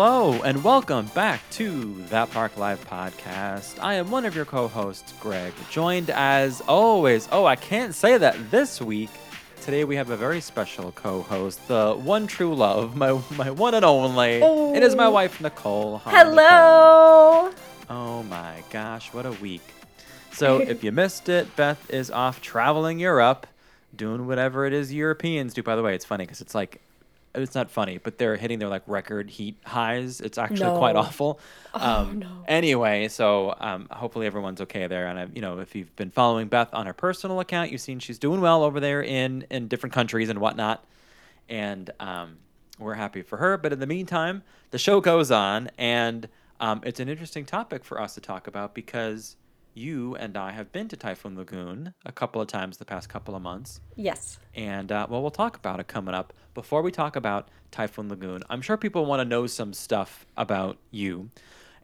Hello and welcome back to That Park Life podcast. I am one of your co-hosts, Greg, joined as always. Oh, I can't say that this week. Today we have a very special co-host, the one true love, my my one and only. It is my Oh. wife, Nicole. Hi, Nicole. Hello. Oh my gosh, what a week. So, if you missed it, Beth is off traveling Europe, doing whatever it is Europeans do. By the way, it's funny because it's like, it's not funny, but they're hitting their like record heat highs. It's actually quite No. awful. Oh, no. Anyway, so um, hopefully everyone's okay there. And I, you know, if you've been following Beth on her personal account, you've seen she's doing well over there in in different countries and whatnot. And um, we're happy for her. But in the meantime, the show goes on, and um, it's an interesting topic for us to talk about because you and I have been to Typhoon Lagoon a couple of times the past couple of months. Yes. And uh, well, we'll talk about it coming up. Before we talk about Typhoon Lagoon, I'm sure people want to know some stuff about you.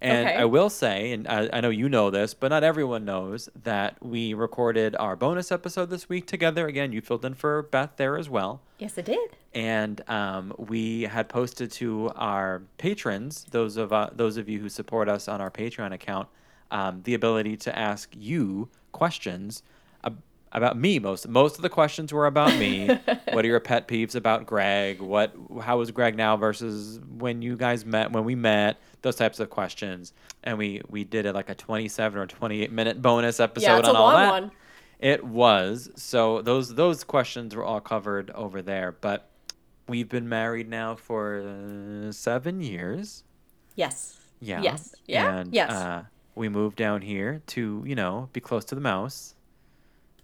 And Okay. I will say, and I, I know you know this, but not everyone knows that we recorded our bonus episode this week together. Again, you filled in for Beth there as well. Yes, I did. And um, we had posted to our patrons, those of uh, those of you who support us on our Patreon account, um, the ability to ask you questions ab- about me. Most most of the questions were about me. what are your pet peeves about Greg? What how is Greg now versus when you guys met when we met? Those types of questions. And we we did it like a 27 or 28 minute bonus episode yeah, it's on a all long that. one. It was. So those those questions were all covered over there. But we've been married now for uh, seven years. Yes. Yeah. Yes. Yeah. And, yes. Uh, we moved down here to you know be close to the mouse,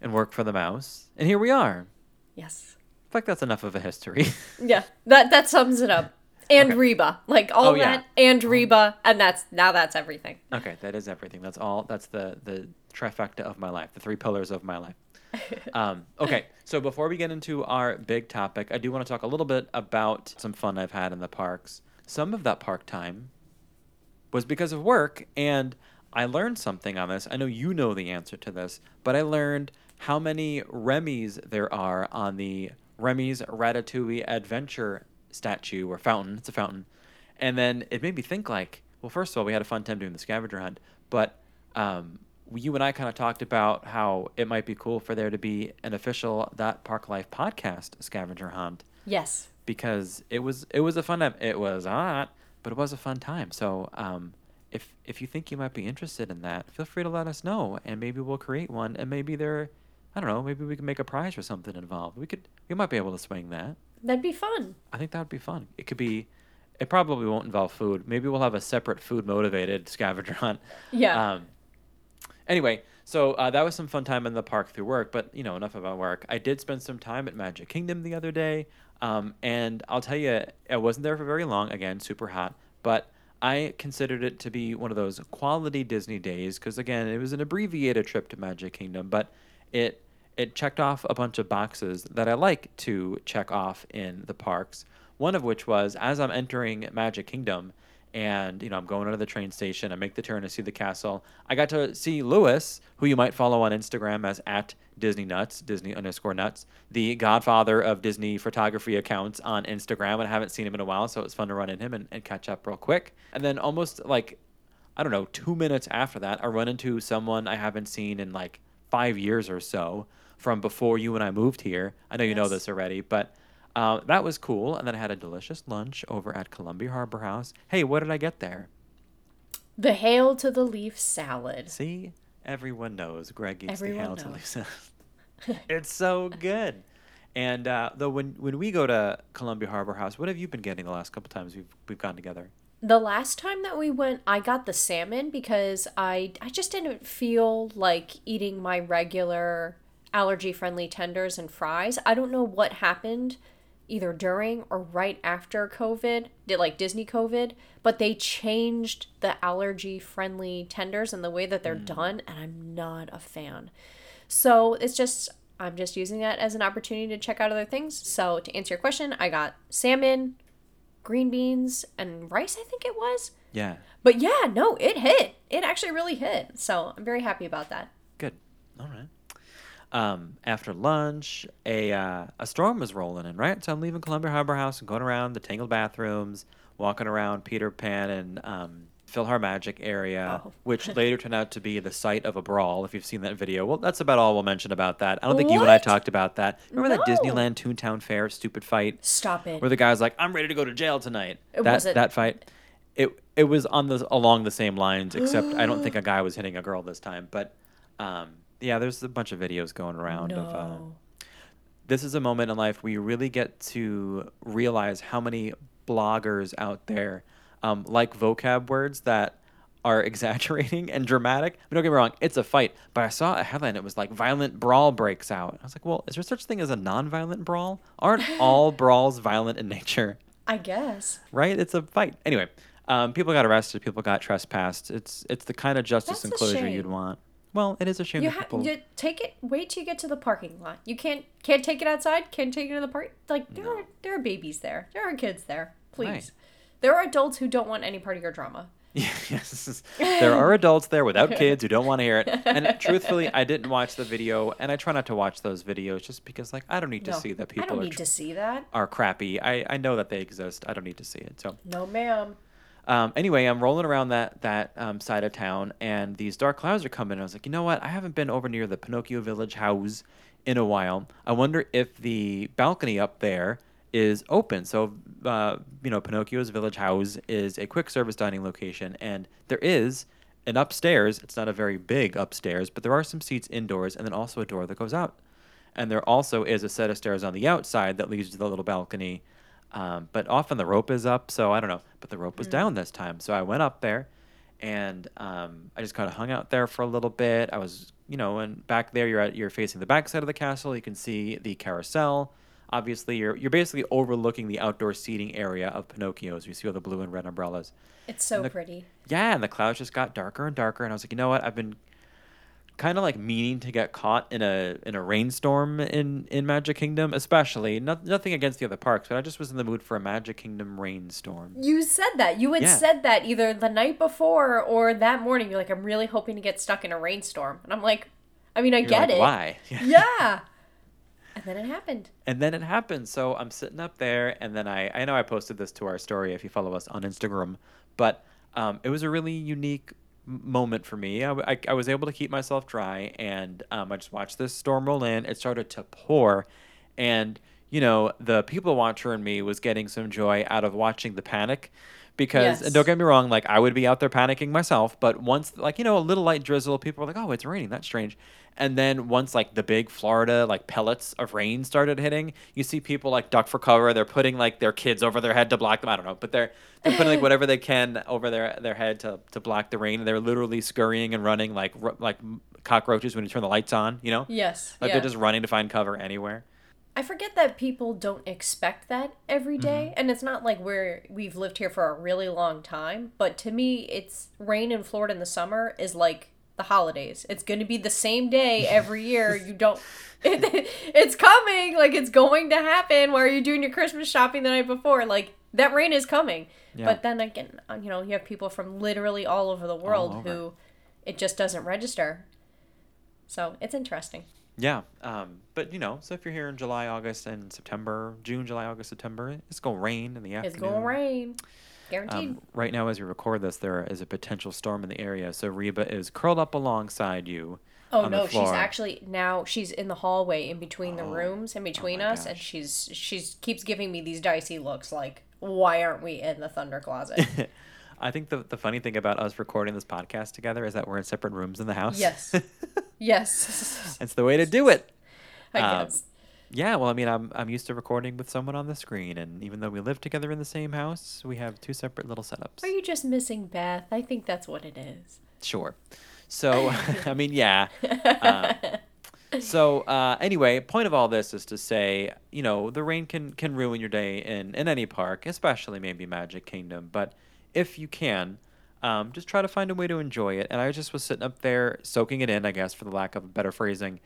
and work for the mouse, and here we are. yes. In fact, that's enough of a history. Yeah. That that sums it up. And Okay. Reba, like all Oh, yeah. that, and Reba, and that's now that's everything. okay, that is everything. That's all. That's the the trifecta of my life. The three pillars of my life. um, okay, so before we get into our big topic, I do want to talk a little bit about some fun I've had in the parks. Some of that park time was because of work, and I learned something on this. I know you know the answer to this, but I learned how many Remy's there are on the Remy's Ratatouille Adventure statue or fountain. It's a fountain. And then it made me think like, well, first of all, we had a fun time doing the scavenger hunt, but um, you and I kind of talked about how it might be cool for there to be an official That Park Life podcast scavenger hunt Yes. because it was it was a fun time. It was hot, but it was a fun time. So um, if if you think you might be interested in that, feel free to let us know, and maybe we'll create one, and maybe there, I don't know, maybe we can make a prize or something involved. We could we might be able to swing that. That'd be fun. I think that would be fun. It could be. It probably won't involve food. Maybe we'll have a separate food motivated scavenger hunt. Yeah. Um, anyway, so uh, that was some fun time in the park through work, but you know, enough about work. I did spend some time at Magic Kingdom the other day, um, and I'll tell you, I wasn't there for very long. Again, super hot, but I considered it to be one of those quality Disney days because again, it was an abbreviated trip to Magic Kingdom, but it it checked off a bunch of boxes that I like to check off in the parks. One of which was as I'm entering Magic Kingdom and you know I'm going to the train station. I make the turn to see the castle. I got to see Lewis, who you might follow on Instagram as at Disney Nuts, Disney underscore Nuts, the godfather of Disney photography accounts on Instagram. And I haven't seen him in a while, so it's fun to run into him and, and catch up real quick. And then almost like I don't know, two minutes after that, I run into someone I haven't seen in like five years or so from before you and I moved here. I know you know this already, but uh, that was cool. And then I had a delicious lunch over at Columbia Harbor House. Hey, what did I get there? The hail to the leaf salad. See, everyone knows Greg eats Everyone the hail to leaf salad. it's so good. And uh, though when when we go to Columbia Harbor House, what have you been getting the last couple times we've we've gone together? The last time that we went, I got the salmon because I I just didn't feel like eating my regular allergy friendly tenders and fries. I don't know what happened either during or right after COVID, did like Disney COVID, but they changed the allergy friendly tenders and the way that they're mm. done and I'm not a fan. So, it's just I'm just using that as an opportunity to check out other things. So, to answer your question, I got salmon, green beans and rice, I think it was. Yeah, But yeah, no, it hit. It actually really hit. So I'm very happy about that. good. All right. Um, after lunch, a uh, a storm was rolling in, right? So I'm leaving Columbia Harbor House and going around the tangled bathrooms, walking around Peter Pan and um, PhilharMagic area, Oh. which later turned out to be the site of a brawl. If you've seen that video, well, that's about all we'll mention about that. I don't think you and I talked about that. Remember that Disneyland Toontown Fair stupid fight Stop it. where the guy's like, "I'm ready to go to jail tonight." Uh, that was it- that fight, it it was on the along the same lines, except I don't think a guy was hitting a girl this time. But um, yeah, there's a bunch of videos going around of. Uh, no. this is a moment in life where you really get to realize how many bloggers out there um, like vocab words that are exaggerating and dramatic. But don't get me wrong, it's a fight. But I saw a headline, it was like violent brawl breaks out. I was like, well, is there such thing as a non-violent brawl? Aren't all brawls violent in nature? I guess. Right? It's a fight. Anyway, um, people got arrested, people got trespassed. It's it's the kind of justice That's and a closure you'd want. Well, it is a shame You, that ha- people you take it. Wait till you get to the parking lot. You can't can't take it outside. Can't take it in the park. Like there are there are babies there. There are kids there. Please. Right. There are adults who don't want any part of your drama. yes, there are adults there without kids who don't want to hear it. And truthfully, I didn't watch the video, and I try not to watch those videos just because, like, I don't need to No, see that I people don't are, need to see that. are crappy. I, I know that they exist. I don't need to see it. So, No, ma'am. Um, anyway, I'm rolling around that that um, side of town, and these dark clouds are coming. I was like, you know what? I haven't been over near the Pinocchio Village house in a while. I wonder if the balcony up there is open. So, uh, you know, Pinocchio's Village House is a quick service dining location, and there is an upstairs. It's not a very big upstairs, but there are some seats indoors, and then also a door that goes out. And there also is a set of stairs on the outside that leads to the little balcony. Um, but often the rope is up, so I don't know. But the rope was down this time, so I went up there, and um, I just kind of hung out there for a little bit. I was, you know, and back there you're at you're facing the back side of the castle. You can see the carousel. Obviously, you're you're basically overlooking the outdoor seating area of Pinocchio's. You see all the blue and red umbrellas. It's so the- pretty. Yeah, and the clouds just got darker and darker, and I was like, you know what? I've been kind of like meaning to get caught in a in a rainstorm in in Magic Kingdom, especially. Not, nothing against the other parks, but I just was in the mood for a Magic Kingdom rainstorm. You said that. You had Yeah. said that either the night before or that morning. You're like, I'm really hoping to get stuck in a rainstorm. And I'm like, I mean, I You're get like, it. Why? Yeah. And then it happened. And then it happened. So I'm sitting up there, and then I I know I posted this to our story if you follow us on Instagram, but um, it was a really unique moment for me. I I was able to keep myself dry, and um, I just watched this storm roll in. It started to pour, and you know the people watcher in me was getting some joy out of watching the panic. Because and don't get me wrong, like I would be out there panicking myself, but once like you know a little light drizzle, people were like, "Oh, it's raining. That's strange." And then once like the big Florida like pellets of rain started hitting, you see people like duck for cover. They're putting like their kids over their head to block them. I don't know, but they're they're putting like whatever they can over their their head to, to block the rain. And they're literally scurrying and running like ro- like cockroaches when you turn the lights on. You know, Yes. like yeah. they're just running to find cover anywhere. I forget that people don't expect that every day. Mm-hmm. and it's not like we're we've lived here for a really long time. But to me, it's rain in Florida in the summer is like the holidays. It's going to be the same day every year. You don't. It, it's coming. Like it's going to happen. Where are you doing your Christmas shopping the night before? Like that rain is coming. Yeah. But then again, uh, you know, you have people from literally all over the world over. who it just doesn't register. So it's interesting. Yeah, um, but you know, so if you're here in July, August, and September, June, July, August, September, it's gonna rain in the afternoon. It's going to rain. Guaranteed. Um, right now, as we record this, there is a potential storm in the area. So Reba is curled up alongside you. Oh no, she's actually now she's in the hallway in between the Oh. rooms in between my us and she's she's keeps giving me these dicey looks like why aren't we in the thunder closet? I think the the funny thing about us recording this podcast together is that we're in separate rooms in the house. yes. yes. It's the way to do it. I Um, guess. Yeah, well, I mean, I'm I'm used to recording with someone on the screen, and even though we live together in the same house, we have two separate little setups. Are you just missing Beth? I think that's what it is. Sure. So, I mean, yeah. Um, so, uh, anyway, point of all this is to say, you know, the rain can can ruin your day in in any park, especially maybe Magic Kingdom. But if you can, um, just try to find a way to enjoy it. And I just was sitting up there soaking it in, I guess, for the lack of a better phrasing.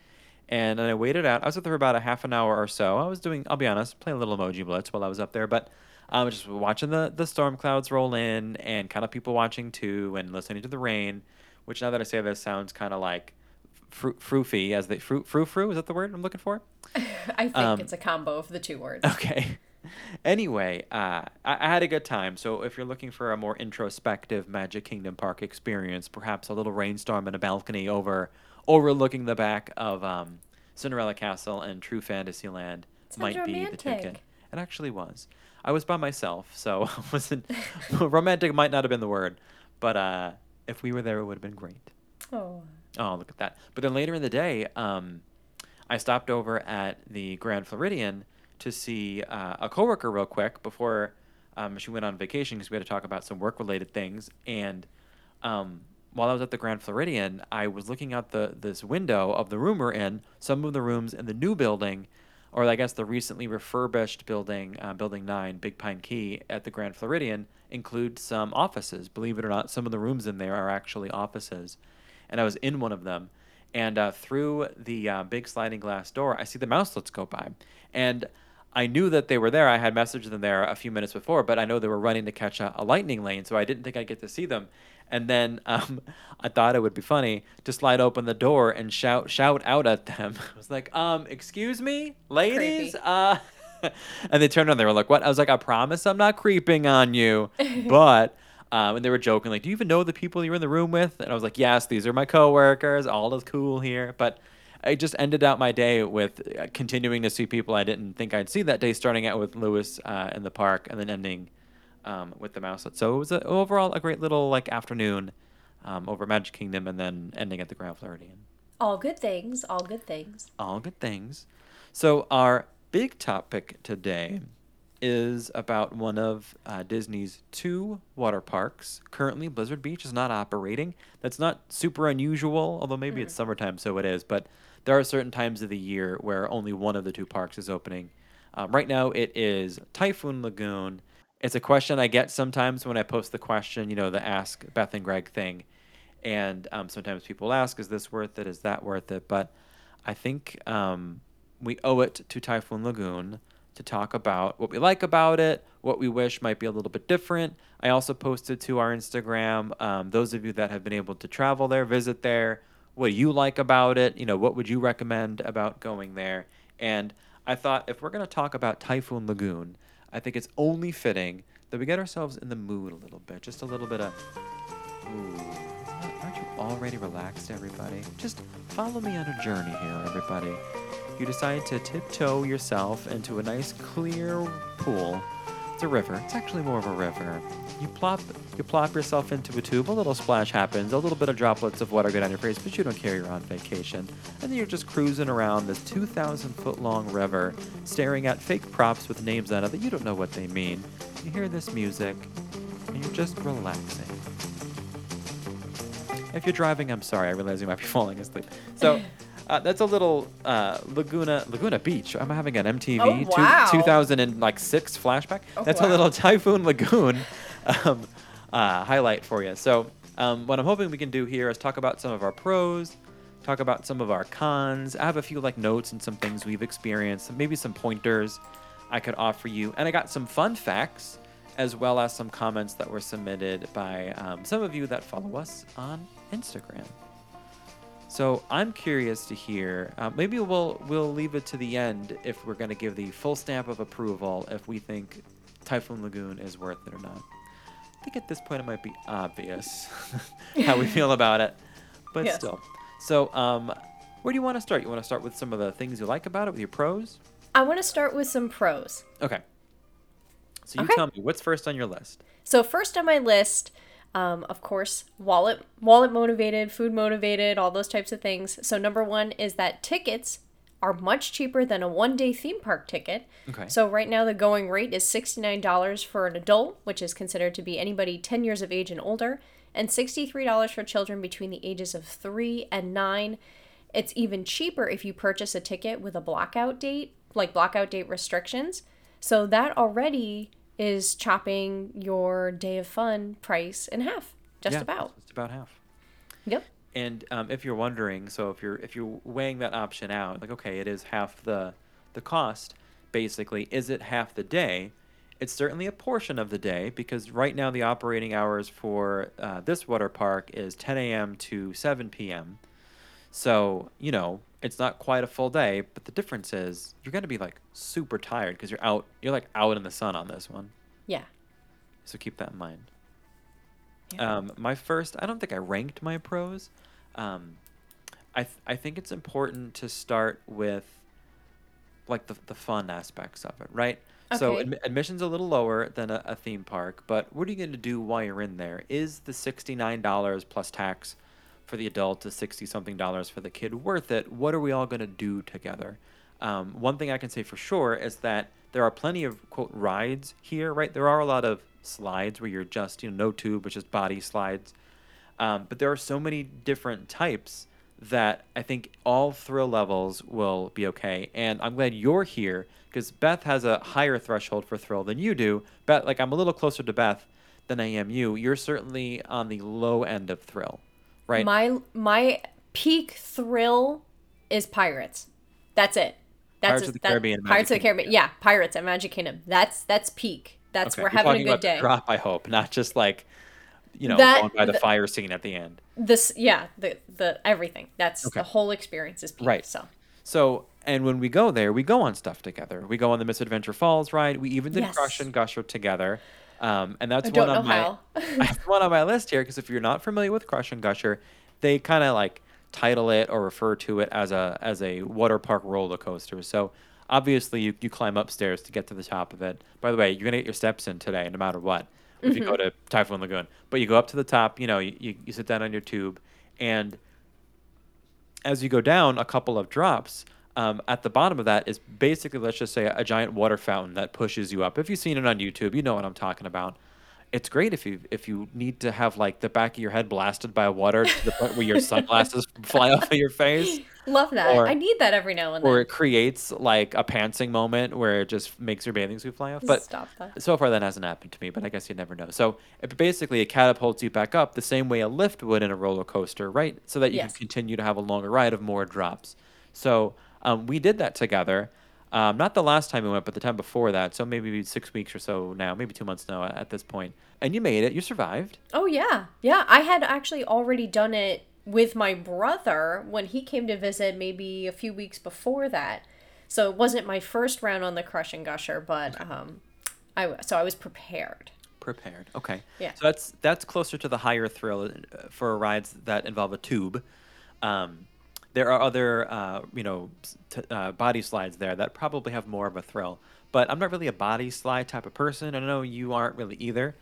And then I waited out. I was up there for about a half an hour or so. I was doing, I'll be honest, playing a little emoji blitz while I was up there, but I was just watching the the storm clouds roll in and kind of people watching too and listening to the rain. Which now that I say this sounds kind of like fru- froofy as they frou frou frou is that the word I'm looking for? I think Um, it's a combo of the two words. Okay. anyway, uh, I, I had a good time. So if you're looking for a more introspective Magic Kingdom Park experience, perhaps a little rainstorm in a balcony over overlooking the back of um, Cinderella Castle and True Fantasyland Sounds might be the ticket. It actually was. I was by myself, so I wasn't romantic. Might not have been the word, but uh, if we were there, it would have been great. Oh. Oh, look at that. But then later in the day, um, I stopped over at the Grand Floridian to see uh, a coworker real quick before um, she went on vacation because we had to talk about some work related things. And um, while I was at the Grand Floridian, I was looking out the this window of the room we're in. Some of the rooms in the new building, or I guess the recently refurbished building, uh, Building Nine, Big Pine Key at the Grand Floridian, include some offices. Believe it or not, some of the rooms in there are actually offices and I was in one of them. And uh, through the uh, big sliding glass door, I see the mouselets go by. And I knew that they were there. I had messaged them there a few minutes before, but I know they were running to catch a, a lightning lane, so I didn't think I'd get to see them. And then um, I thought it would be funny to slide open the door and shout shout out at them. I was like, um, excuse me, ladies, uh and they turned around. They were like, "What?" I was like, "I promise, I'm not creeping on you." but um, and they were joking, like, "Do you even know the people you're in the room with?" And I was like, "Yes, these are my coworkers. All is cool here." But I just ended out my day with uh, continuing to see people I didn't think I'd see that day. Starting out with Lewis uh, in the park, and then ending um, with the mouse. So it was a, overall a great little like afternoon um, over Magic Kingdom, and then ending at the Grand Floridian All good things. All good things. all good things. So our big topic today is about one of uh, Disney's two water parks. Currently, Blizzard Beach is not operating. That's not super unusual, although maybe it's summertime, so it is. But there are certain times of the year where only one of the two parks is opening. Um, right now, it is Typhoon Lagoon. It's a question I get sometimes when I post the question, you know, the Ask Beth and Greg thing. And um, sometimes people ask, is this worth it? Is that worth it? But I think um, we owe it to Typhoon Lagoon to talk about what we like about it, what we wish might be a little bit different. I also posted to our Instagram, um, those of you that have been able to travel there, visit there, what do you like about it? You know, what would you recommend about going there? And I thought if we're going to talk about Typhoon Lagoon, I think it's only fitting that we get ourselves in the mood a little bit, just a little bit of Ooh, aren't you already relaxed, everybody? Just follow me on a journey here, everybody. You decide to tiptoe yourself into a nice clear pool. It's a river. It's actually more of a river. You plop, you plop yourself into a tube. A little splash happens. A little bit of droplets of water get on your face, but you don't care. You're on vacation, and then you're just cruising around this 2,000 foot long river, staring at fake props with names on it that you don't know what they mean. You hear this music, and you're just relaxing. If you're driving, I'm sorry. I realize you might be falling asleep. So uh, that's a little uh, Laguna Laguna Beach. I'm having an MTV Oh, wow. two, 2006 flashback. Oh, that's a little Typhoon Lagoon um, uh, highlight for you. So um, what I'm hoping we can do here is talk about some of our pros, talk about some of our cons. I have a few like notes and some things we've experienced, maybe some pointers I could offer you, and I got some fun facts as well as some comments that were submitted by um, some of you that follow us on Instagram. So I'm curious to hear. Uh, maybe we'll we'll leave it to the end if we're going to give the full stamp of approval if we think Typhoon Lagoon is worth it or not. I think at this point it might be obvious how we feel about it, but Yes. still. So um, where do you want to start? You want to start with some of the things you like about it, with your pros? I want to start with some pros. Okay. So you Okay. tell me what's first on your list. So first on my list, um, of course, wallet wallet motivated, food motivated, all those types of things. So number one is that tickets are much cheaper than a one day theme park ticket. Okay. So right now the going rate is sixty nine dollars for an adult, which is considered to be anybody ten years of age and older, and sixty three dollars for children between the ages of three and nine. It's even cheaper if you purchase a ticket with a blackout date, like blackout date restrictions. So that already is chopping your day of fun price in half, just Yeah, about. Just about half. Yep. And um, if you're wondering, so if you're if you're weighing that option out, like okay, it is half the the cost. Basically, is it half the day? It's certainly a portion of the day because right now the operating hours for uh, this water park is 10 a.m. to 7 p.m. So you know It's not quite a full day, but the difference is you're gonna be like super tired because you're out. You're like out in the sun on this one. Yeah. So keep that in mind. Yeah. Um, my first, I don't think I ranked my pros. Um, I th- I think it's important to start with like the the fun aspects of it, right? So Okay. admi- admission's a little lower than a, a theme park, but what are you going to do while you're in there? Is the sixty nine dollars plus tax for the adult to sixty something dollars for the kid worth it? What are we all going to do together? Um, one thing I can say for sure is that there are plenty of quote rides here, right? There are a lot of slides where you're just you know no tube, but just body slides. Um, but there are so many different types that I think all thrill levels will be okay. And I'm glad you're here because Beth has a higher threshold for thrill than you do. Beth, like I'm a little closer to Beth than I am you. You're certainly on the low end of thrill, right? My my peak thrill is pirates. That's it. That's Pirates a- of the that- Caribbean, Pirates of the Caribbean. Yeah, pirates at Magic Kingdom. That's that's peak. That's Okay, we're you're having a good day. drop, I hope, not just like, you know, That- going by the, the- fire scene at the end. This yeah the the everything. That's Okay. the whole experience is peak. Right. So So, and when we go there, we go on stuff together. We go on the Misadventure Falls ride. We even did Yes. Crush and Gusher together. Um, and that's one on my that's one on my list here because if you're not familiar with Crush and Gusher, they kind of like title it or refer to it as a as a water park roller coaster. So obviously you, you climb upstairs to get to the top of it. By the way, you're gonna get your steps in today, no matter what. If you Mm-hmm. go to Typhoon Lagoon, but you go up to the top, you know, you, you, you sit down on your tube, and as you go down a couple of drops, um, at the bottom of that is basically, let's just say, a giant water fountain that pushes you up. If you've seen it on YouTube, you know what I'm talking about. It's great if you if you need to have like the back of your head blasted by water to the point where your sunglasses fly off of your face, love that. Or- I need that every now and then. or it creates like a pantsing moment where it just makes your bathing suit fly off. But Stop that. so far that hasn't happened to me, but I guess you never know. So it basically it catapults you back up the same way a lift would in a roller coaster, right? So that you Yes. can continue to have a longer ride of more drops. So um, we did that together. Um, not the last time we went, but the time before that. So maybe six weeks or so now, maybe two months now at this point. And you made it. You survived. Oh yeah, yeah. I had actually already done it with my brother when he came to visit, maybe a few weeks before that. So it wasn't my first round on the Crush and Gusher, but um, I so I was prepared. Prepared. Okay. Yeah. So that's that's closer to the higher thrill uh, for rides that involve a tube. Um, there are other, uh, you know, t- uh, body slides there that probably have more of a thrill. But I'm not really a body slide type of person. I know you aren't really either.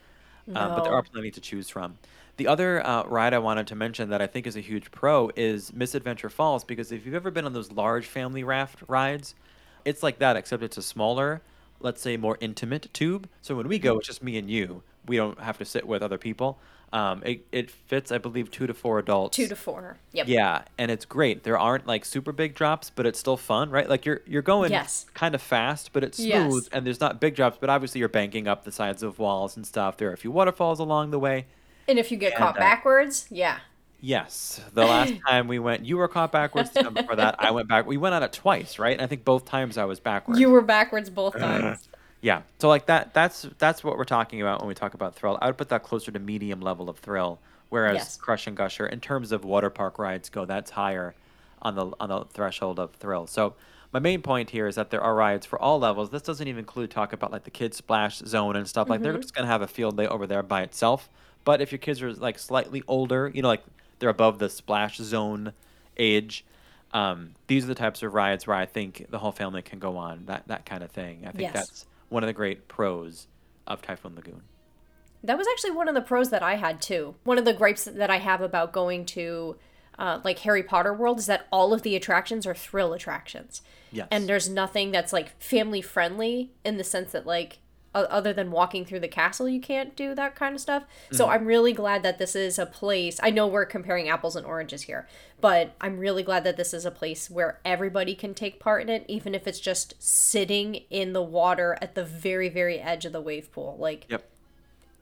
Um, but there are plenty to choose from. The other uh, ride I wanted to mention that I think is a huge pro is Misadventure Falls because if you've ever been on those large family raft rides, it's like that except it's a smaller, let's say more intimate tube. So when we Mm-hmm. go, it's just me and you. We don't have to sit with other people. Um, it, it fits, I believe, two to four adults. Two to four. Yep. Yeah, and it's great. There aren't like super big drops, but it's still fun, right? Like you're you're going Yes. kind of fast, but it's smooth, Yes. and there's not big drops. But obviously, you're banking up the sides of walls and stuff. There are a few waterfalls along the way. And if you get caught uh, backwards, yeah. Yes, the last time we went, you were caught backwards. The time before that, I went back. We went on it twice, right? And I think both times I was backwards. You were backwards both times. Yeah. So like that that's that's what we're talking about when we talk about thrill. I would put that closer to medium level of thrill, whereas Yes. Crush and Gusher in terms of water park rides go, that's higher on the on the threshold of thrill. So my main point here is that there are rides for all levels. This doesn't even include talk about like the kids splash zone and stuff. Like they're just gonna have a field day over there by itself. But if your kids are like slightly older, you know, like they're above the splash zone age, um, these are the types of rides where I think the whole family can go on. That that kind of thing. I think Yes. that's one of the great pros of Typhoon Lagoon. That was actually one of the pros that I had too. One of the gripes that I have about going to uh, like Harry Potter World is that all of the attractions are thrill attractions. Yes. And there's nothing that's like family friendly in the sense that like other than walking through the castle you can't do that kind of stuff. So mm. I'm really glad that this is a place. I know we're comparing apples and oranges here, but I'm really glad that this is a place where everybody can take part in it even if it's just sitting in the water at the very very edge of the wave pool. Like Yep.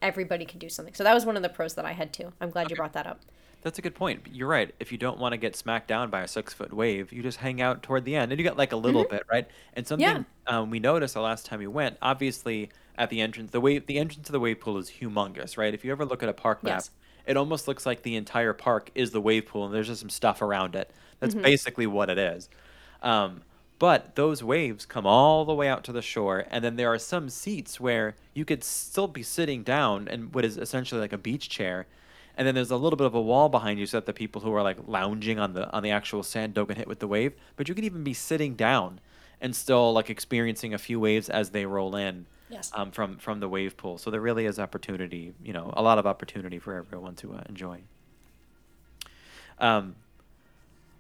everybody can do something. So that was one of the pros that I had too. I'm glad you brought that up. That's a good point. You're right. If you don't want to get smacked down by a six foot wave, you just hang out toward the end, and you get like a little bit, right? And something Mm-hmm. Yeah. um, we noticed the last time we went, obviously at the entrance, the wave, the entrance to the wave pool is humongous, right? If you ever look at a park map, Yes. it almost looks like the entire park is the wave pool and there's just some stuff around it. That's basically what it is. Um, but those waves come all the way out to the shore, and then there are some seats where you could still be sitting down in what is essentially like a beach chair, and then there's a little bit of a wall behind you so that the people who are like lounging on the on the actual sand don't get hit with the wave. But you can even be sitting down and still like experiencing a few waves as they roll in Yes. um, from from the wave pool. So there really is opportunity, you know, a lot of opportunity for everyone to uh, enjoy. Um,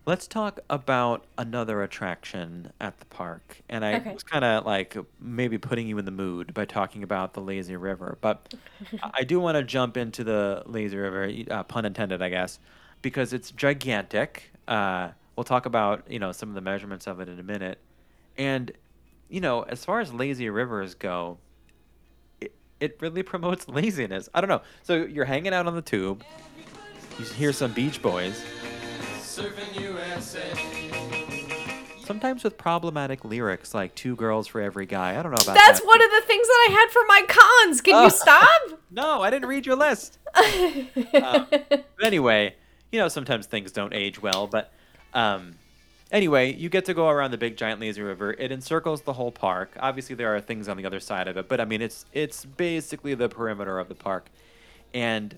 let's talk about another attraction at the park, and I Okay. was kind of like maybe putting you in the mood by talking about the lazy river, but I do want to jump into the lazy river, uh, pun intended, I guess, because it's gigantic. Uh, we'll talk about you know some of the measurements of it in a minute, and you know as far as lazy rivers go, it, it really promotes laziness. I don't know. So you're hanging out on the tube, you hear some Beach Boys, Surfing USA. sometimes with problematic lyrics like two girls for every guy. I don't know about that. That's that. one of the things that I had for my cons. Can Oh. you stop? No, I didn't read your list. Um, but anyway, you know, sometimes things don't age well, but um, anyway, you get to go around the big giant lazy river. It encircles the whole park. Obviously, there are things on the other side of it, but I mean, it's it's basically the perimeter of the park, and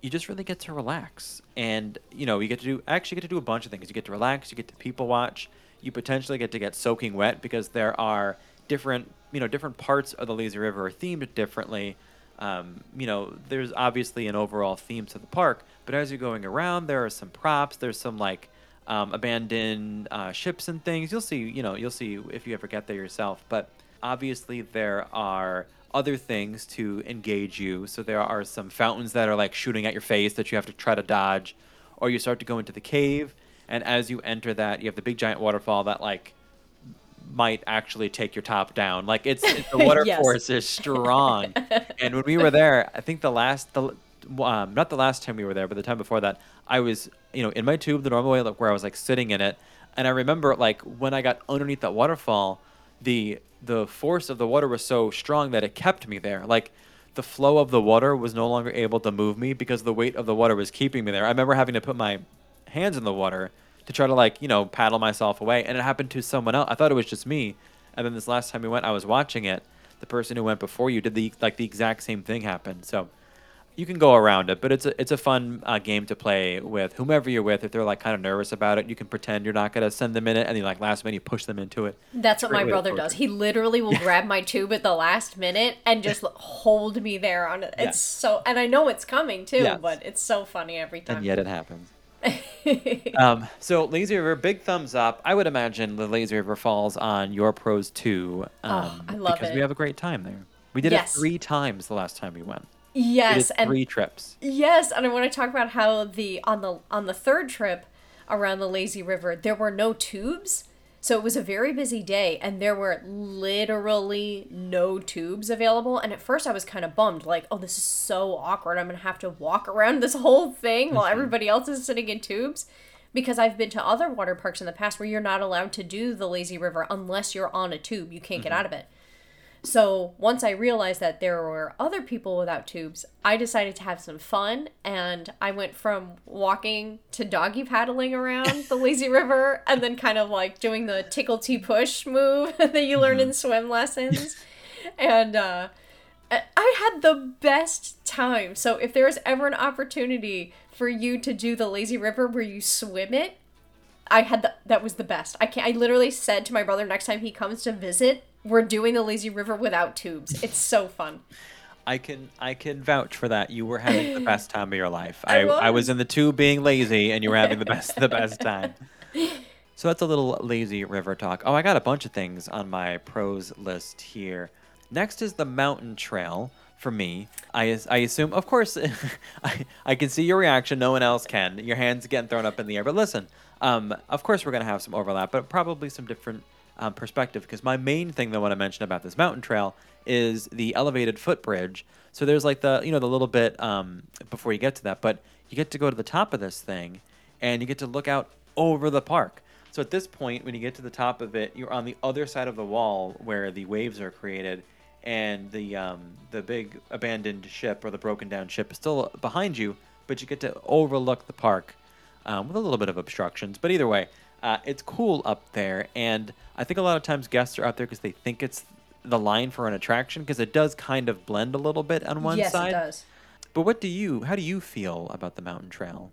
you just really get to relax. And you know, you get to do actually get to do a bunch of things. You get to relax. You get to people watch. You potentially get to get soaking wet because there are different you know different parts of the lazy river are themed differently. Um, you know, there's obviously an overall theme to the park, but as you're going around, there are some props. There's some like um, abandoned uh, ships and things. You'll see, you know, you'll see if you ever get there yourself. But obviously, there are other things to engage you. So there are some fountains that are like shooting at your face that you have to try to dodge, or you start to go into the cave, and as you enter that, you have the big giant waterfall that like might actually take your top down. Like it's, it's the water Yes. force is strong. and when we were there, I think the last the um, not the last time we were there, but the time before that, I was you know in my tube the normal way like where I was like sitting in it, and I remember like when I got underneath that waterfall, the the force of the water was so strong that it kept me there. Like the flow of the water was no longer able to move me because the weight of the water was keeping me there. I remember having to put my hands in the water to try to like you know paddle myself away, and it happened to someone else. I thought it was just me, and then this last time we went, I was watching it. The person who went before you did the like the exact same thing happen. So you can go around it, but it's a it's a fun uh, game to play with whomever you're with. If they're like kind of nervous about it, you can pretend you're not gonna send them in it, and then like last minute you push them into it. That's what Great my brother does. He literally will grab my tube at the last minute and just hold me there on it. It's Yes. so, and I know it's coming too, Yes. but it's so funny every time. And yet it happens. um, so Lazy River, big thumbs up. I would imagine the Lazy River falls on your pros too. Um, Oh, I love because it. we have a great time there. We did Yes. it three times the last time we went. Yes, and three trips. Yes, and I want to talk about how the on the on the third trip around the lazy river there were no tubes. So it was a very busy day and there were literally no tubes available and at first I was kind of bummed like oh this is so awkward I'm going to have to walk around this whole thing while mm-hmm. everybody else is sitting in tubes because I've been to other water parks in the past where you're not allowed to do the lazy river unless you're on a tube you can't get mm-hmm. out of it. So once I realized that there were other people without tubes, I decided to have some fun and I went from walking to doggy paddling around the lazy river and then kind of like doing the tickle tea push move that you learn in swim lessons. and uh I- I had the best time. So if there is ever an opportunity for you to do the lazy river where you swim it, I had the, that was the best. I can I literally said to my brother next time he comes to visit, we're doing the lazy river without tubes. It's so fun. I can I can vouch for that. You were having the best time of your life. I I, I was was. in the tube being lazy, and you were having the best the best time. So that's a little lazy river talk. Oh, I got a bunch of things on my pros list here. Next is the mountain trail for me. I, I assume, of course, I, I can see your reaction. No one else can. Your hands getting thrown up in the air. But listen, um, of course, we're going to have some overlap, but probably some different um, perspective. Because my main thing that I want to mention about this mountain trail is the elevated footbridge. So there's like the, you know, the little bit um, before you get to that, but you get to go to the top of this thing and you get to look out over the park. So at this point, when you get to the top of it, you're on the other side of the wall where the waves are created, and the um, the big abandoned ship or the broken down ship is still behind you, but you get to overlook the park um, with a little bit of obstructions. But either way, uh, it's cool up there, and I think a lot of times guests are up there because they think it's the line for an attraction because it does kind of blend a little bit on one yes, side. it does. But what do you? How do you feel about the mountain trail?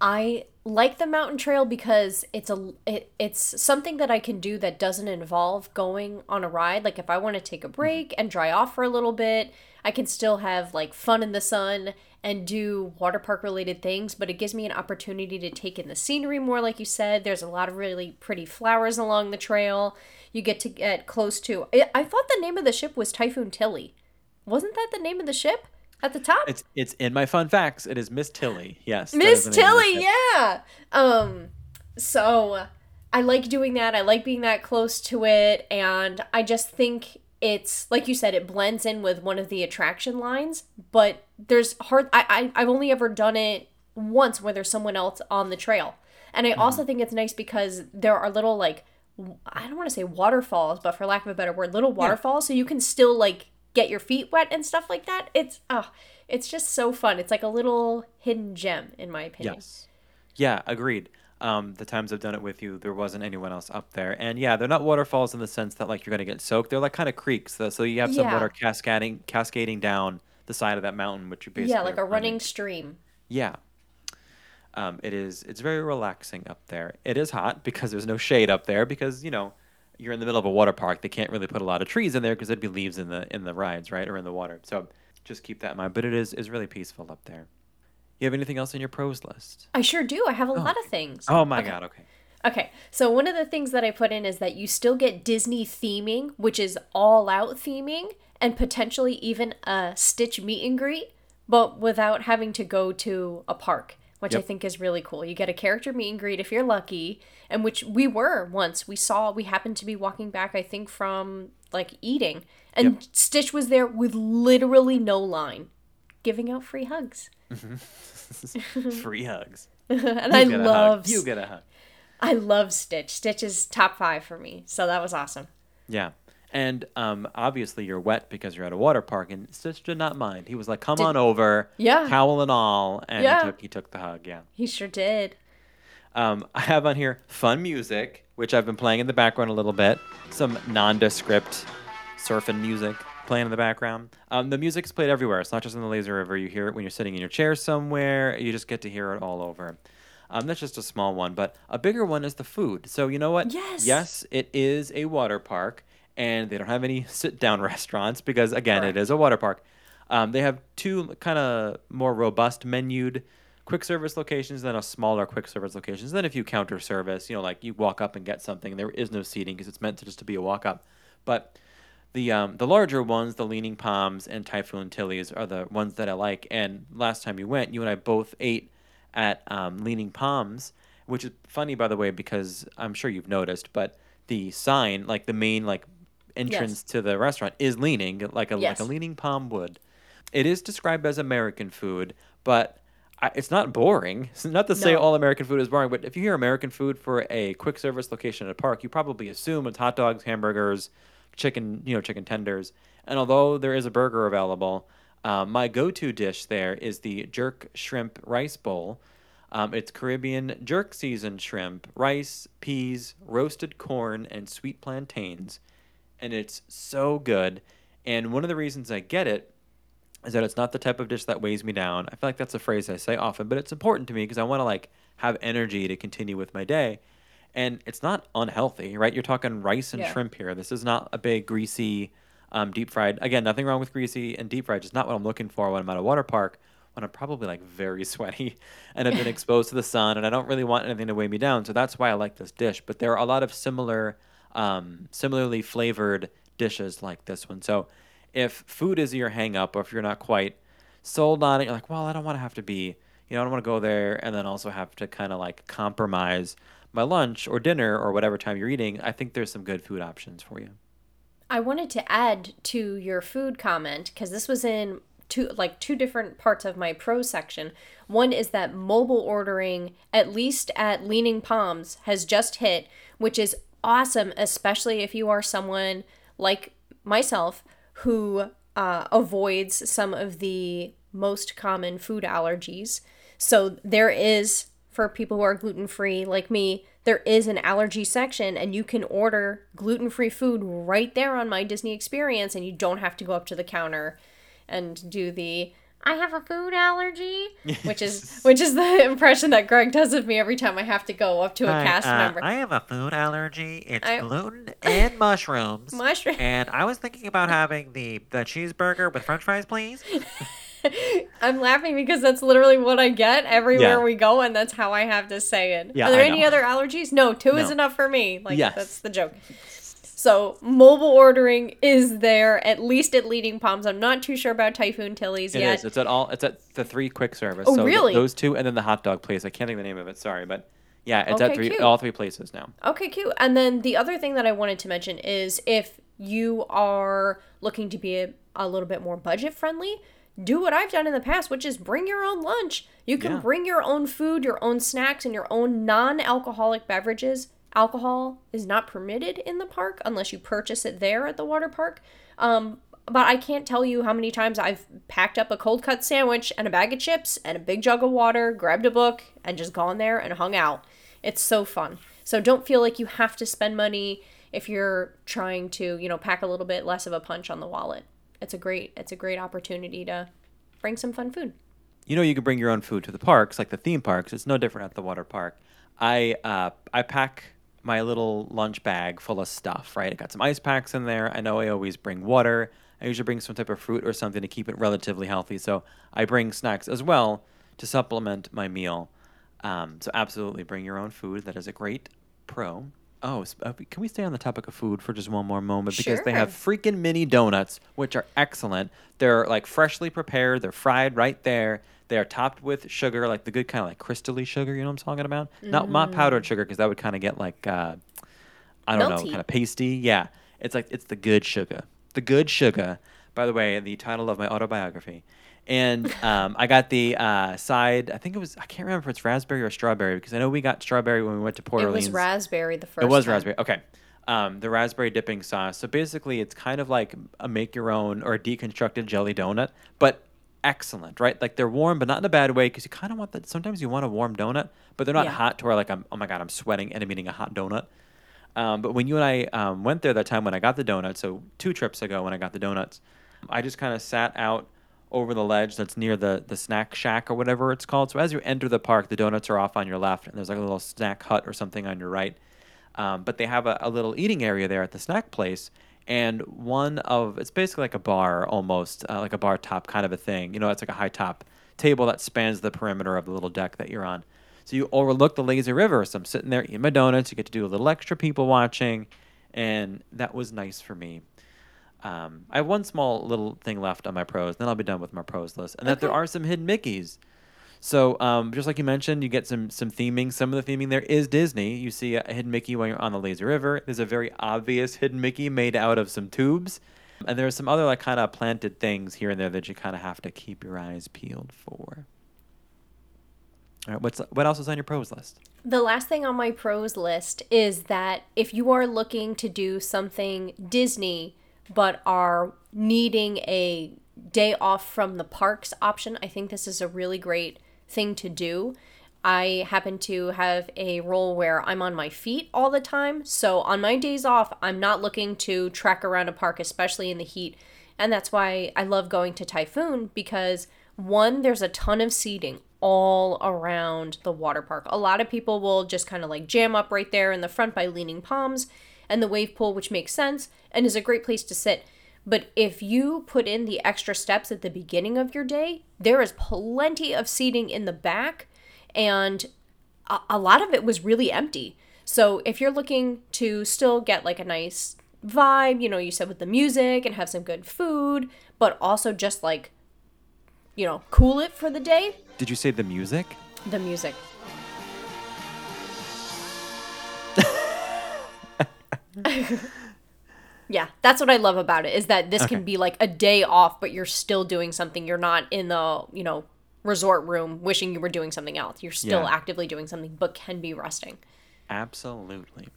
I like the mountain trail because it's a it, it's something that I can do that doesn't involve going on a ride. Like if I want to take a break and dry off for a little bit, I can still have like fun in the sun and do water park related things, but it gives me an opportunity to take in the scenery more like you said. There's a lot of really pretty flowers along the trail. You get to get close to I, thought the name of the ship was Typhoon Tilly. Wasn't that the name of the ship at the top? It's it's in my fun facts. It is Miss Tilly. Yes, Miss is the name of the Tilly, yeah. Um, so I like doing that. I like being that close to it, and I just think it's like you said, it blends in with one of the attraction lines. But there's hard. I, I I've only ever done it once where there's someone else on the trail, and I Mm-hmm. also think it's nice because there are little like i don't want to say waterfalls, but for lack of a better word, little waterfalls, so you can still like get your feet wet and stuff like that. It's ah, it's just so fun. It's like a little hidden gem, in my opinion. Yes. Yeah, agreed. Um, the times I've done it with you, there wasn't anyone else up there, and yeah, they're not waterfalls in the sense that like you're gonna get soaked. They're like kind of creeks, so, so you have some Yeah. water cascading cascading down the side of that mountain, which you basically Yeah, like a running running- stream. Yeah. Um, it is. It's very relaxing up there. It is hot because there's no shade up there because you know you're in the middle of a water park. They can't really put a lot of trees in there because there'd be leaves in the in the rides, right, or in the water. So just keep that in mind. But it is is really peaceful up there. You have anything else on your pros list? I sure do. I have a lot of things. Oh my Okay. god. Okay. Okay, so one of the things that I put in is that you still get Disney theming, which is all out theming, and potentially even a Stitch meet and greet, but without having to go to a park, which I think is really cool. You get a character meet and greet if you're lucky, and which we were once. We saw, we happened to be walking back, I think, from like eating, and Yep. Stitch was there with literally no line, giving out free hugs. Free hugs. and You I get a hug. love You get a hug. I love Stitch. Stitch is top five for me, so that was awesome. Yeah. And um, obviously you're wet because you're at a water park, and Stitch did not mind. He was like, "Come on over, Yeah. towel and all," and Yeah. he took he took the hug. Yeah. He sure did. Um, I have on here fun music, which I've been playing in the background a little bit. Some nondescript surfing music playing in the background. Um, the music's played everywhere. It's not just in the laser river. You hear it when you're sitting in your chair somewhere. You just get to hear it all over. Um, that's just a small one, but a bigger one is the food. So you know what? Yes. Yes, it is a water park, and they don't have any sit-down restaurants because again, Correct. it is a water park. Um, they have two kind of more robust menued quick service locations than a smaller quick service locations. Then a few counter service, you know, like you walk up and get something. There is no seating because it's meant to just to be a walk up. But the um, the larger ones, the Leaning Palms and Typhoon Tillies, are the ones that I like. And last time you went, you and I both ate at um, Leaning Palms, which is funny by the way because I'm sure you've noticed, but the sign, like the main like entrance to the restaurant, is leaning like a Yes. like a leaning palm would. It is described as American food, but I, it's not boring. It's not to say No. all American food is boring, but if you hear American food for a quick service location at a park, you probably assume it's hot dogs, hamburgers, chicken, you know, chicken tenders. And although there is a burger available, um, my go-to dish there is the jerk shrimp rice bowl. Um, it's Caribbean jerk seasoned shrimp, rice, peas, roasted corn, and sweet plantains, and it's so good. And one of the reasons I get it is that it's not the type of dish that weighs me down. I feel like that's a phrase I say often, but it's important to me because I want to like have energy to continue with my day. And it's not unhealthy, right? You're talking rice and Yeah. shrimp here. This is not a big greasy, um, deep fried. Again, nothing wrong with greasy and deep fried. Just not what I'm looking for when I'm at a water park. When I'm probably like very sweaty and I've been exposed to the sun and I don't really want anything to weigh me down. So that's why I like this dish. But there are a lot of similar, um, similarly flavored dishes like this one. So if food is your hang up or if you're not quite sold on it, you're like, well, I don't want to have to be, you know, I don't want to go there and then also have to kind of like compromise my lunch or dinner or whatever time you're eating. I think there's some good food options for you. I wanted to add to your food comment because this was in two like two different parts of my pro section. One is that mobile ordering, at least at Leaning Palms, has just hit, which is awesome, especially if you are someone like myself, who uh, avoids some of the most common food allergies. So there is, for people who are gluten free like me, there is an allergy section, and you can order gluten free food right there on My Disney Experience, and you don't have to go up to the counter and do the I have a food allergy, which is which is the impression that Greg does of me every time I have to go up to a Hi, cast uh, member. I have a food allergy. It's I- gluten and mushrooms. Mushroom. And I was thinking about having the the cheeseburger with French fries, please. I'm laughing because that's literally what I get everywhere Yeah. we go, and that's how I have to say it. Yeah, Are there I any know. other allergies? No, two is enough for me. Like Yes. that's the joke. So mobile ordering is there at least at Leaning Palms. I'm not too sure about Typhoon Tilly's It yet. is. It's at all. It's at the three quick service. Oh, so th- really? those two, and then the hot dog place. I can't think of the name of it. Sorry, but yeah, it's at three. cute. All three places now. Okay, cute. And then the other thing that I wanted to mention is if you are looking to be a, a little bit more budget friendly, do what I've done in the past, which is bring your own lunch. You can Yeah. bring your own food, your own snacks, and your own non alcoholic beverages. Alcohol is not permitted in the park unless you purchase it there at the water park. Um, but I can't tell you how many times I've packed up a cold cut sandwich and a bag of chips and a big jug of water, grabbed a book, and just gone there and hung out. It's so fun. So don't feel like you have to spend money if you're trying to, you know, pack a little bit less of a punch on the wallet. It's a great it's a great opportunity to bring some fun food. You know, you can bring your own food to the parks, like the theme parks. It's no different at the water park. I uh, I pack my little lunch bag full of stuff. Right, I got some ice packs in there. I know I always bring water. I usually bring some type of fruit or something to keep it relatively healthy. So I bring snacks as well to supplement my meal. Um, so absolutely bring your own food. That is a great pro. Oh, uh, can we stay on the topic of food for just one more moment? Because they have freaking mini donuts, which are excellent. They're like freshly prepared. They're fried right there. They are topped with sugar, like the good kind of like crystally sugar. You know what I'm talking about? Not not powdered sugar, because that would kind of get like uh, I don't know, kind of pasty. Yeah, it's like it's the good sugar. The good sugar. By the way, the title of my autobiography. And um, I got the uh, side. I think it was. I can't remember if it's raspberry or strawberry because I know we got strawberry when we went to Port it Orleans. was raspberry the first It was time. raspberry. Okay. Um, the raspberry dipping sauce. So basically, it's kind of like a make your own or a deconstructed jelly donut, but excellent, right? Like they're warm, but not in a bad way because you kind of want that. Sometimes you want a warm donut, but they're not Yeah. hot to where like I'm. Oh my god, I'm sweating and I'm eating a hot donut. Um, but when you and I um, went there that time when I got the donuts, so two trips ago when I got the donuts, I just kind of sat out over the ledge that's near the the snack shack or whatever it's called. So as you enter the park, the donuts are off on your left, and there's like a little snack hut or something on your right. Um, but they have a, a little eating area there at the snack place, and one of it's basically like a bar almost, uh, like a bar top kind of a thing. You know, it's like a high top table that spans the perimeter of the little deck that you're on. So you overlook the lazy river. So I'm sitting there eating my donuts. You get to do a little extra people watching, and that was nice for me. Um, I have one small little thing left on my pros, then I'll be done with my pros list, and that there are some hidden Mickeys. So, um, just like you mentioned, you get some some theming. Some of the theming there is Disney. You see a hidden Mickey when you're on the lazy river. There's a very obvious hidden Mickey made out of some tubes, and there's some other like kind of planted things here and there that you kind of have to keep your eyes peeled for. All right, what's what else is on your pros list? The last thing on my pros list is that if you are looking to do something Disney but are needing a day off from the parks option, I think this is a really great thing to do. I happen to have a role where I'm on my feet all the time. So on my days off, I'm not looking to trek around a park, especially in the heat. And that's why I love going to Typhoon because one, there's a ton of seating all around the water park. A lot of people will just kind of like jam up right there in the front by Leaning Palms and the wave pool, which makes sense and is a great place to sit. But if you put in the extra steps at the beginning of your day, there is plenty of seating in the back, and a, a lot of it was really empty. So if you're looking to still get like a nice vibe, you know, you said with the music and have some good food, but also just like, you know, cool it for the day, Did you say the music? the music. yeah, that's what I love about it is that this Okay. can be like a day off, but you're still doing something. You're not in the, you know, resort room wishing you were doing something else. You're still Yeah. actively doing something, but can be resting. Absolutely.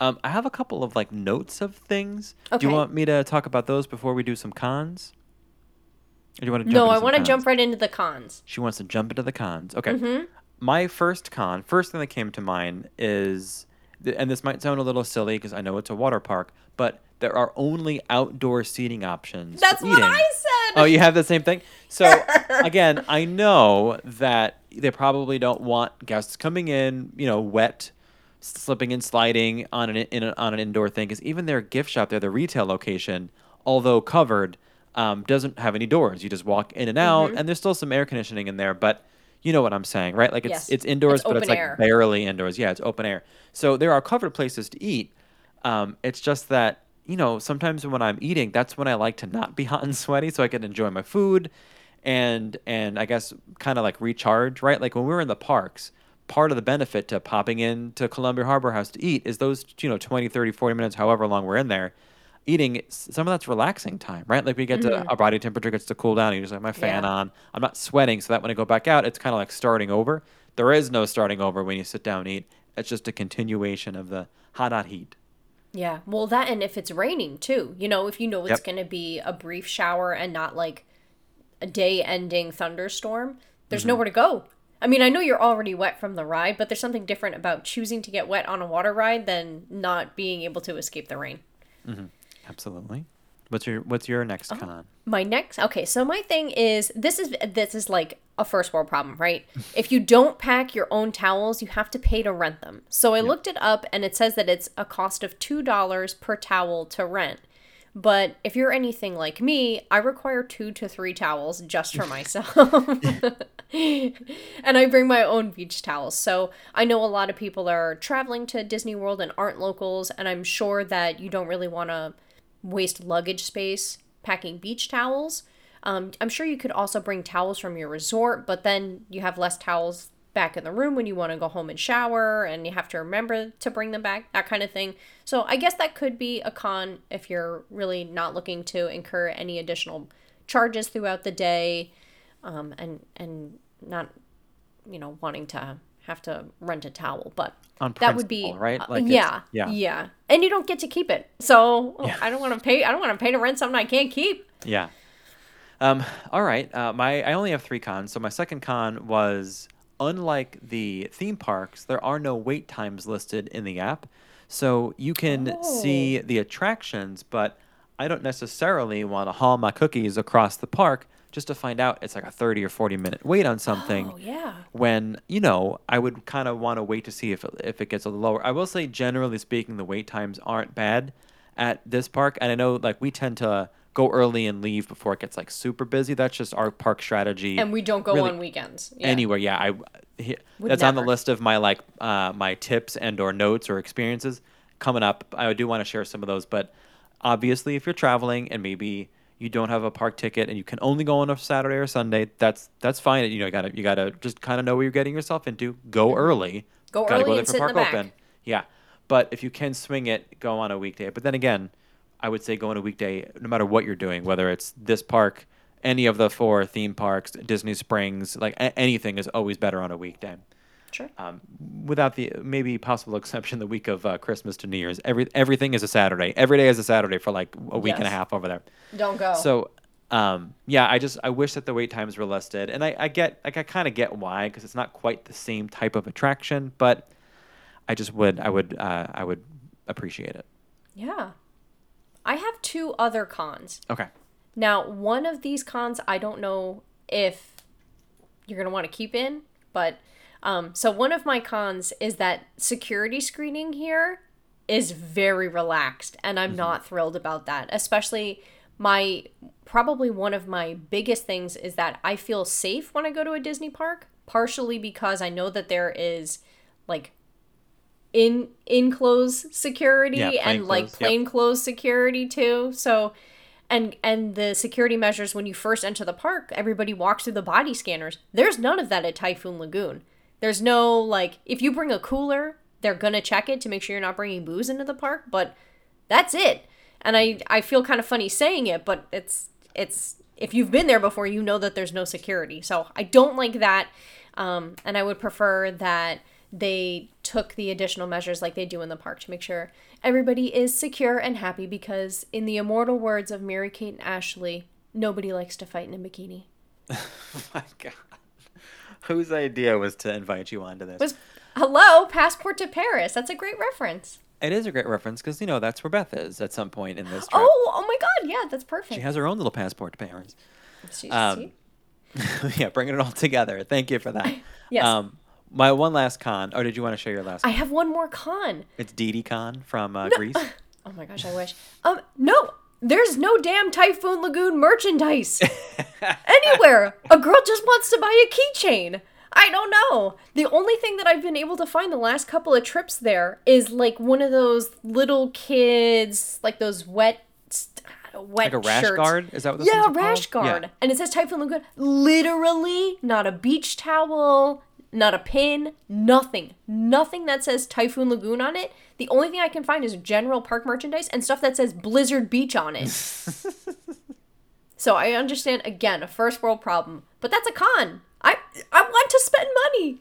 Um, I have a couple of like notes of things. Do you want me to talk about those before we do some cons? Or do you want to jump No, I want to jump right into the cons. She wants to jump into the cons. Okay. Mm-hmm. My first con, first thing that came to mind is, and this might sound a little silly because I know it's a water park, but there are only outdoor seating options. That's what. I said. Oh, you have the same thing? So, again, I know that they probably don't want guests coming in, you know, wet, slipping and sliding on an in a, on an indoor thing because even their gift shop there, the retail location, although covered, um, doesn't have any doors. You just walk in and out, Mm-hmm. and there's still some air conditioning in there, but you know what I'm saying, right? Like it's Yes. it's indoors, It's but it's like air. barely indoors. Yeah, it's open air. So there are covered places to eat. Um, it's just that you know sometimes when I'm eating, that's when I like to not be hot and sweaty, so I can enjoy my food, and and I guess kind of like recharge, right? Like when we were in the parks, part of the benefit to popping into Columbia Harbor House to eat is those you know 20, 30, 40 minutes, however long we're in there. Eating some of that's relaxing time, right? Like we get to mm-hmm. our body temperature gets to cool down. You just have my fan Yeah. on. I'm not sweating, so that when I go back out, it's kind of like starting over. There is no starting over when you sit down and eat. It's just a continuation of the hot, hot heat. Yeah. Well, that and if it's raining too, you know, if you know it's Yep. going to be a brief shower and not like a day ending thunderstorm, there's Mm-hmm. nowhere to go. I mean, I know you're already wet from the ride, but there's something different about choosing to get wet on a water ride than not being able to escape the rain. Mm-hmm. Absolutely. What's your What's your next Uh-huh. con? My next okay, so my thing is this is this is like a first world problem, right? if you don't pack your own towels, you have to pay to rent them. So I looked it up and it says that it's a cost of $2 per towel to rent. But if you're anything like me, I require 2 to 3 towels just for myself. and I bring my own beach towels. So I know a lot of people are traveling to Disney World and aren't locals, and I'm sure that you don't really want to waste luggage space packing beach towels. Um, I'm sure you could also bring towels from your resort, but then you have less towels back in the room when you want to go home and shower, and you have to remember to bring them back, that kind of thing. So I guess that could be a con if you're really not looking to incur any additional charges throughout the day, um, and and not, you know, wanting to have to rent a towel. But On that would be right? uh, Like it's- yeah, yeah. yeah, and you don't get to keep it. So I don't want to pay. I don't want to pay to rent something I can't keep. Yeah. Um, all right. Uh, my I only have three cons. So my second con was unlike the theme parks, there are no wait times listed in the app. So you can see the attractions, but I don't necessarily want to haul my cookies across the park just to find out it's like a 30 or 40 minute wait on something Oh yeah. when you know I would kind of want to wait to see if it, if it gets a little lower. I will say, generally speaking, the wait times aren't bad at this park, and I know like we tend to go early and leave before it gets like super busy. That's just our park strategy. And we don't go really on weekends. Yeah. anywhere. Yeah, I he- that's on the list of my like uh, my tips and or notes or experiences coming up. I do want to share some of those, but obviously, if you're traveling and maybe you don't have a park ticket and you can only go on a Saturday or Sunday, that's that's fine. You know, you gotta you gotta just kind of know what you're getting yourself into. Go early. Go Gotta early there and for sit in the park open. Yeah, but if you can swing it, go on a weekday. But then again, I would say go on a weekday, no matter what you're doing, whether it's this park, any of the four theme parks, Disney Springs, like a- anything is always better on a weekday. Sure. Um, without the maybe possible exception, the week of uh, Christmas to New Year's, every everything is a Saturday. Every day is a Saturday for like a week and a half over there. Don't go. So, um, yeah, I just I wish that the wait times were listed, and I, I get like I kind of get why because it's not quite the same type of attraction, but I just would I would uh, I would appreciate it. yeah. I have two other cons. Okay. Now, one of these cons, I don't know if you're going to want to keep in, but um, so one of my cons is that security screening here is very relaxed, and I'm not thrilled about that. Especially my probably one of my biggest things is that I feel safe when I go to a Disney park, partially because I know that there is like in enclosed security Yeah, and like plainclothes, yep. plainclothes security too. So and and the security measures when you first enter the park, everybody walks through the body scanners. There's none of that at Typhoon Lagoon. There's no like if you bring a cooler, they're gonna check it to make sure you're not bringing booze into the park, but that's it. And I I feel kind of funny saying it, but it's it's if you've been there before, you know that there's no security. So I don't like that, um, and I would prefer that they took the additional measures like they do in the park to make sure everybody is secure and happy because, in the immortal words of Mary Kate and Ashley, nobody likes to fight in a bikini. oh my god. Whose idea was to invite you onto this? Was hello, passport to Paris. That's a great reference. It is a great reference because you know that's where Beth is at some point in this trip. Oh, oh my God! Yeah, that's perfect. She has her own little passport to Paris. See- um, yeah, bringing it all together. Thank you for that. Yes. Um, my one last con. Or did you want to share your last? I con? have one more con. It's Didi Conn from uh, Grease. Oh my gosh, I wish. Um, no, there's no damn Typhoon Lagoon merchandise anywhere. A girl just wants to buy a keychain. I don't know. The only thing that I've been able to find the last couple of trips there is like one of those little kids, like those wet, wet like a rash shirts. guard. Is that what Yeah, rash called? guard. Yeah. And it says Typhoon Lagoon. Literally, not a beach towel, not a pin, nothing. Nothing that says Typhoon Lagoon on it. The only thing I can find is general park merchandise and stuff that says Blizzard Beach on it. so I understand, again, a first world problem. But that's a con. I I want to spend money.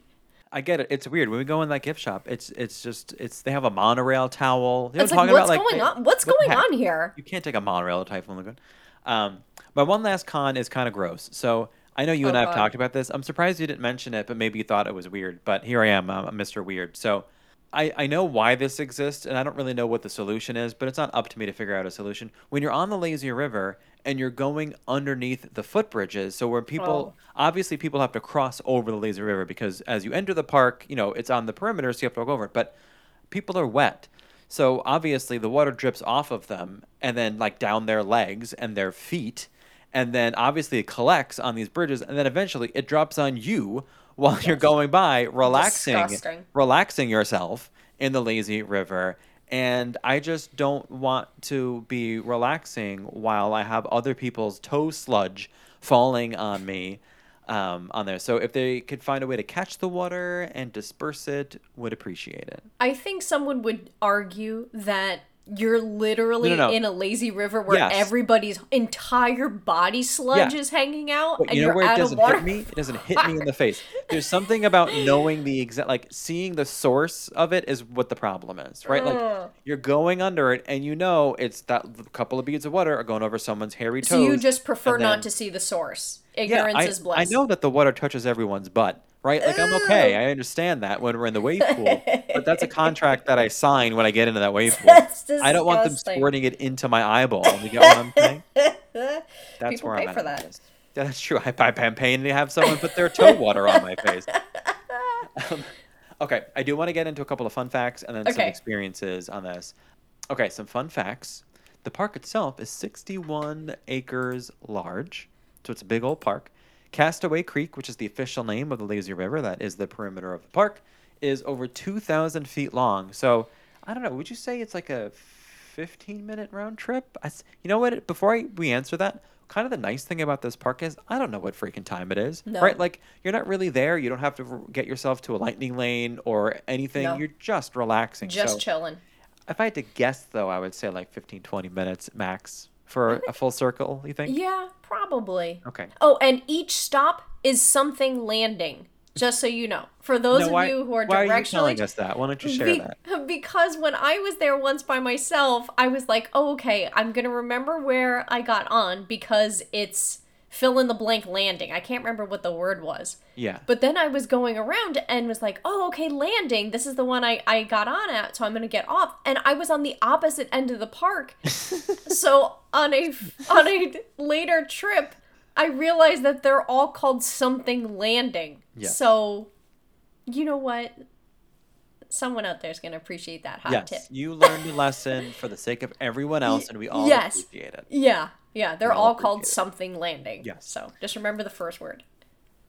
I get it. It's weird when we go in that gift shop. It's it's just it's they have a monorail towel. You know It's like, what's about? going on? What's what going on here? You can't take a monorail to Typhoon Lagoon. Um, my one last con is kind of gross. So I know you oh, and Oh, I have God. talked about this. I'm surprised you didn't mention it, but maybe you thought it was weird. But here I am, I'm Mr. Weird. So I, I know why this exists, and I don't really know what the solution is, but it's not up to me to figure out a solution. When you're on the lazy river and you're going underneath the footbridges, so where people Oh. obviously people have to cross over the lazy river because as you enter the park, you know it's on the perimeter, so you have to walk over it. But people are wet. So obviously the water drips off of them and then like down their legs and their feet. And then obviously it collects on these bridges and then eventually it drops on you while you're going by relaxing Disgusting. relaxing yourself in the lazy river. And I just don't want to be relaxing while I have other people's toe sludge falling on me um, on there. So if they could find a way to catch the water and disperse it, would appreciate it. I think someone would argue that you're literally No, no, no. in a lazy river where Yes. everybody's entire body sludge Yeah. is hanging out But and you know you're where it doesn't hit me? It doesn't hit me in the face. There's something about knowing the exact, like seeing the source of it is what the problem is, right? Like Ugh. you're going under it and you know it's that couple of beads of water are going over someone's hairy toes. So you just prefer and not to see the source. Yeah, Ignorance I, is bliss. I know that the water touches everyone's butt, right? Like I'm okay. I understand that when we're in the wave pool, but that's a contract that I sign when I get into that wave pool. I don't want them squirting it into my eyeball. You get what I'm saying? That's People where pay I'm for at that. Yeah, that's true. I, I, I'm paying to have someone put their toe water on my face. Um, okay, I do want to get into a couple of fun facts and then some experiences on this. Okay, some fun facts. The park itself is 61 acres large, so it's a big old park. Castaway Creek, which is the official name of the lazy river, that is the perimeter of the park, is over 2,000 feet long. So, I don't know, would you say it's like a 15 minute round trip? I you know what? Before I, we answer that, kind of the nice thing about this park is I don't know what freaking time it is. No. Right? Like, you're not really there. You don't have to r- get yourself to a lightning lane or anything. No. You're just relaxing. Just so, chilling. if I had to guess, though, I would say like 15, 20 minutes max for a full circle, you think? Yeah, probably. Okay. Oh, and each stop is something landing. Just so you know, for those No, of you who are why are you directionally telling us that? Why don't you share Be- that? Because when I was there once by myself, I was like, oh, okay, I'm going to remember where I got on because it's fill in the blank landing. I can't remember what the word was. Yeah. But then I was going around and was like, oh, okay, landing. This is the one I, I got on at, so I'm going to get off. And I was on the opposite end of the park. so on a on a later trip, I realized that they're all called something landing. Yes. So, you know what? Someone out there is going to appreciate that hot yes. tip. You learned a lesson for the sake of everyone else, and we all yes. appreciate it. Yeah, yeah, they're We all all called it. something landing. Yes. So just remember the first word.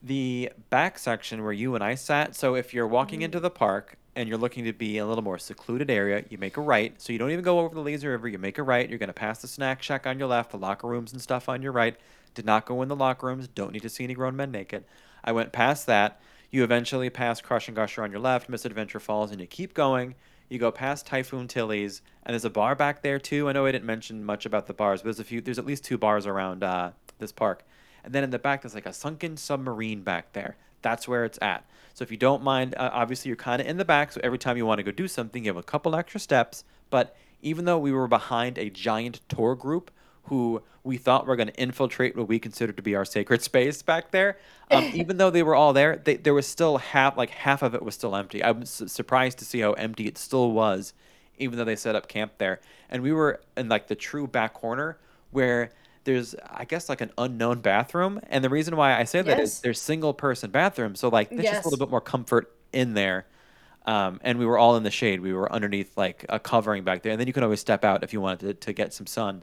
the back section where you and I sat. So if you're walking mm-hmm. into the park and you're looking to be in a little more secluded area, you make a right. So you don't even go over the lazy river. You make a right. You're going to pass the snack shack on your left, the locker rooms and stuff on your right. Did not go in the locker rooms. Don't need to see any grown men naked. I went past that. You eventually pass Crush and Gusher on your left, Misadventure Falls, and you keep going. You go past Typhoon Tilly's, and there's a bar back there too. I know I didn't mention much about the bars, but there's a few. There's at least two bars around uh, this park. And then in the back, there's like a sunken submarine back there. That's where it's at. So if you don't mind, uh, obviously you're kind of in the back. So every time you want to go do something, you have a couple extra steps. But even though we were behind a giant tour group who we thought were going to infiltrate what we considered to be our sacred space back there, um, even though they were all there, they, there was still half, like half of it was still empty. I was su- surprised to see how empty it still was, even though they set up camp there. And we were in like the true back corner where there's, I guess, like an unknown bathroom. And the reason why I say that is Yes. there's single person bathrooms. So like there's just a little bit more comfort in there. Um, and we were all in the shade. We were underneath like a covering back there, and then you could always step out if you wanted to, to get some sun.